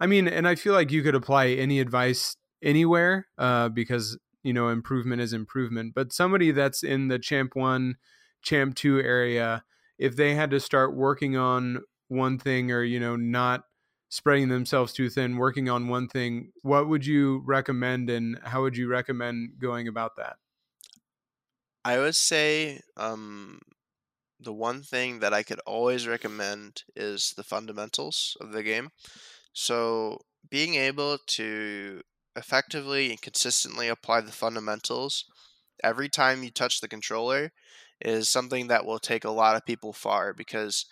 A: I mean, and I feel like you could apply any advice anywhere uh, because you know improvement is improvement. But somebody that's in the champ one, champ two area, if they had to start working on one thing or you know not spreading themselves too thin, working on one thing, what would you recommend and how would you recommend going about that?
B: I would say um, the one thing that I could always recommend is the fundamentals of the game. So, being able to effectively and consistently apply the fundamentals every time you touch the controller is something that will take a lot of people far because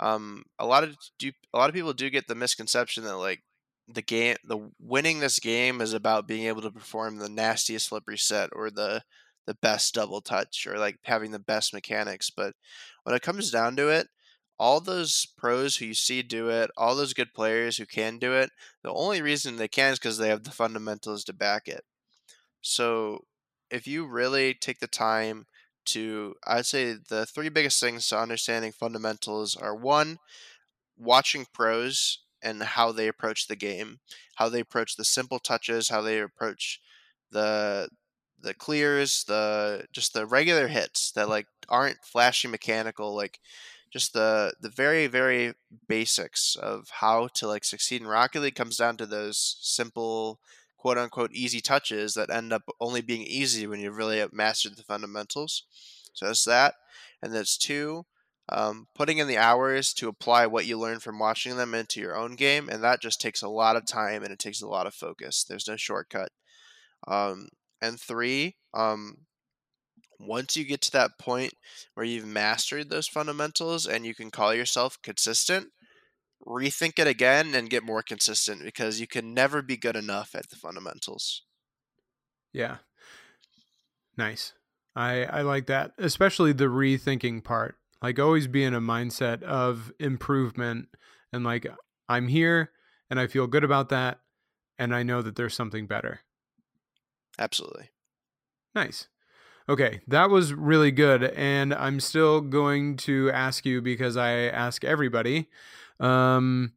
B: um, a lot of do a lot of people do get the misconception that like the game the winning this game is about being able to perform the nastiest flip reset or the the best double touch or like having the best mechanics. But when it comes down to it, all those pros who you see do it, all those good players who can do it, the only reason they can is because they have the fundamentals to back it. So if you really take the time to, I'd say the three biggest things to understanding fundamentals are one, watching pros and how they approach the game, how they approach the simple touches, how they approach the the clears, the just the regular hits that like aren't flashy mechanical, like just the the very very basics of how to like succeed in Rocket League comes down to those simple quote unquote easy touches that end up only being easy when you've really mastered the fundamentals. So that's that, and that's two. Um, putting in the hours to apply what you learn from watching them into your own game, and that just takes a lot of time and it takes a lot of focus. There's no shortcut. Um, and three, um, once you get to that point where you've mastered those fundamentals and you can call yourself consistent, rethink it again and get more consistent because you can never be good enough at the fundamentals.
A: Yeah. Nice. I I like that, especially the rethinking part. Like always be in a mindset of improvement and like I'm here and I feel good about that and I know that there's something better.
B: Absolutely.
A: Nice. Okay, that was really good. And I'm still going to ask you because I ask everybody. Um,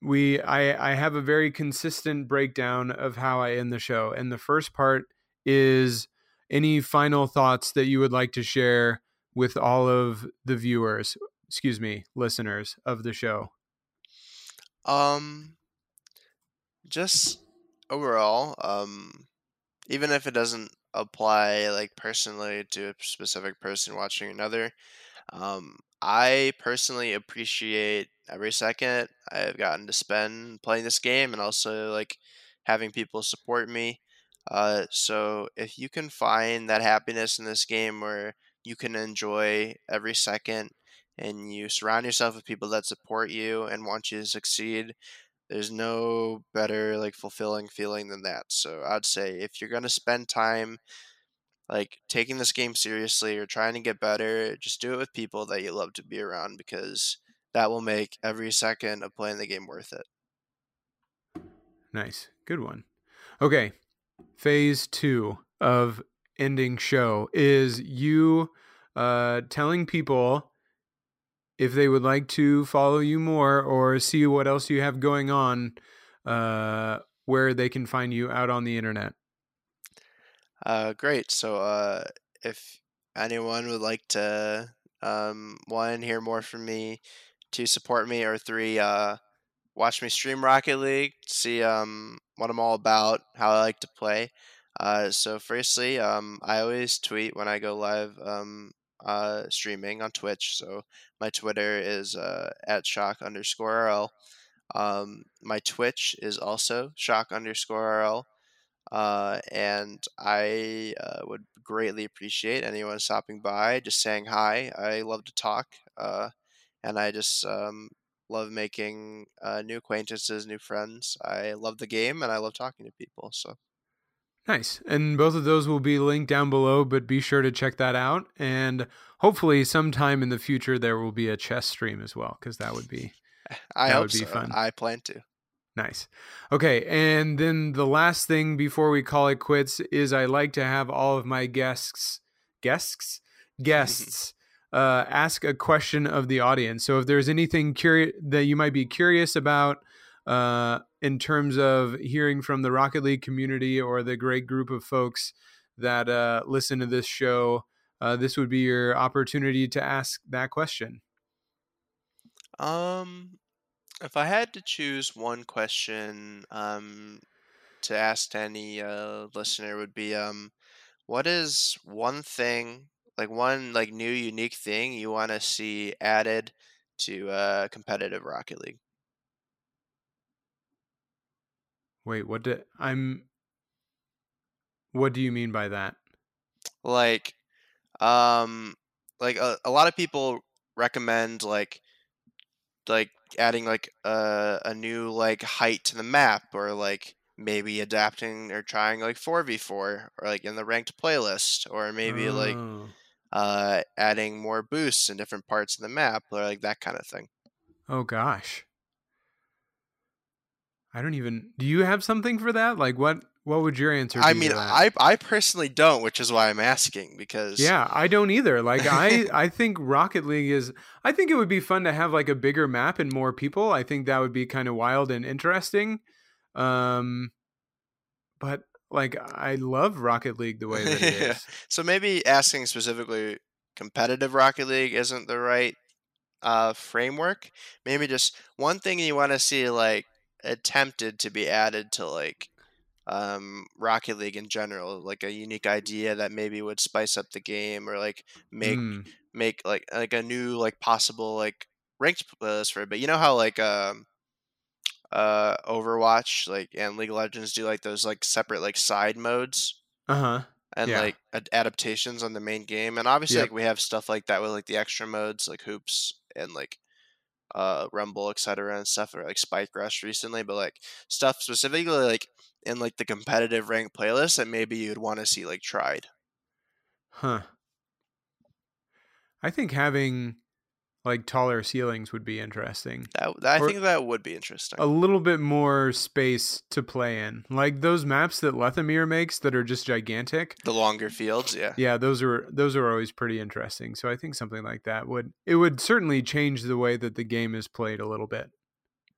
A: we I, I have a very consistent breakdown of how I end the show. And the first part is any final thoughts that you would like to share with all of the viewers, excuse me, listeners of the show?
B: Um just overall, um even if it doesn't apply like personally to a specific person watching another. Um, I personally appreciate every second I've gotten to spend playing this game and also like having people support me. Uh, so if you can find that happiness in this game where you can enjoy every second and you surround yourself with people that support you and want you to succeed, there's no better like fulfilling feeling than that. So I'd say if you're gonna spend time like taking this game seriously or trying to get better, just do it with people that you love to be around because that will make every second of playing the game worth it.
A: Nice. Good one. Okay. Phase two of ending show is you uh, telling people if they would like to follow you more or see what else you have going on, uh, where they can find you out on the internet.
B: Uh, great. So, uh, if anyone would like to, um, one, hear more from me, two, support me, or three, uh, watch me stream Rocket League, see um, what I'm all about, how I like to play. Uh, so, firstly, um, I always tweet when I go live um, uh, streaming on Twitch. So, my Twitter is uh, at shock underscore RL. Um, my Twitch is also shock underscore RL. Uh, and I uh, would greatly appreciate anyone stopping by, just saying hi. I love to talk, uh, and I just um, love making uh, new acquaintances, new friends. I love the game, and I love talking to people. So.
A: Nice. And both of those will be linked down below, but be sure to check that out. And hopefully, sometime in the future, there will be a chess stream as well, because that would be
B: I that hope would be so. fun. I plan to.
A: Nice. Okay, and then the last thing before we call it quits is I like to have all of my guests guests guests uh, ask a question of the audience. So if there's anything curious that you might be curious about uh, in terms of hearing from the Rocket League community or the great group of folks that uh, listen to this show, uh, this would be your opportunity to ask that question.
B: Um, if I had to choose one question um, to ask to any uh, listener, would be um, what is one thing, like one like new unique thing you want to see added to uh, competitive Rocket League?
A: Wait, what did I'm? What do you mean by that?
B: Like, um, like a, a lot of people recommend like like adding like a, a new like height to the map or like maybe adapting or trying like 4v4 or like in the ranked playlist or maybe like
A: Oh.
B: uh adding more boosts in different parts of the map or like that kind of thing
A: Oh gosh. I don't even do you have something for that? Like what what would your answer be?
B: i mean i i personally don't which is why i'm asking because
A: Yeah, I don't either. Like I I think Rocket League is I think it would be fun to have like a bigger map and more people. I think that would be kind of wild and interesting. Um but like I love Rocket League the way that it
B: Yeah.
A: is.
B: so maybe asking specifically competitive rocket league isn't the right uh framework maybe just one thing you want to see like attempted to be added to like um rocket league in general like a unique idea that maybe would spice up the game or like make
A: Mm,
B: make like like a new like possible like ranked playlist for it but you know how like um uh overwatch like and league of legends do like those like separate like side modes
A: uh-huh.
B: and
A: Yeah.
B: like ad- adaptations on the main game and obviously
A: Yep.
B: like we have stuff like that with like the extra modes like hoops and like uh rumble etc and stuff or like spike rush recently but like stuff specifically like in like the competitive rank playlist that maybe you'd want to see like tried
A: Huh. I think having like taller ceilings would be interesting.
B: that, that i
A: Or-
B: think that would be interesting
A: a little bit more space to play in. Like those maps that Lethamyr makes that are just gigantic.
B: the longer fields yeah
A: Yeah, those are those are always pretty interesting. So I think something like that would it would certainly change the way that the game is played a little bit.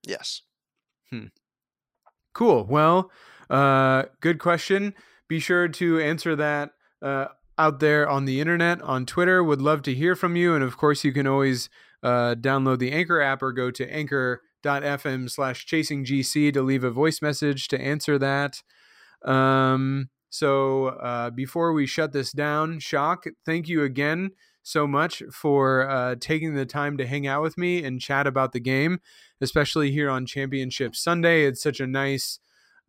B: yes Hmm.
A: Cool. Well, uh good question. Be sure to answer that uh out there on the internet on Twitter. Would love to hear from you and of course you can always uh download the Anchor app or go to anchor.fm slash chasing GC to leave a voice message to answer that. Um, so uh, before we shut this down, Shock, thank you again so much for uh, taking the time to hang out with me and chat about the game, especially here on Championship Sunday. It's such a nice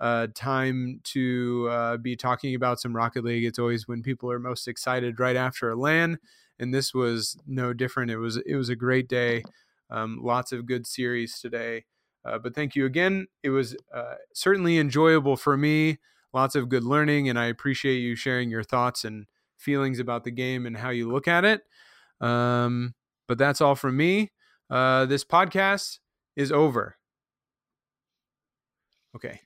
A: uh, time to uh, be talking about some Rocket League. It's always when people are most excited right after a LAN, and this was no different. It was it was a great day. Um, lots of good series today. Uh, but thank you again. It was uh, certainly enjoyable for me. Lots of good learning, and I appreciate you sharing your thoughts and feelings about the game and how you look at it. Um, but that's all from me. Uh, this podcast is over. Okay.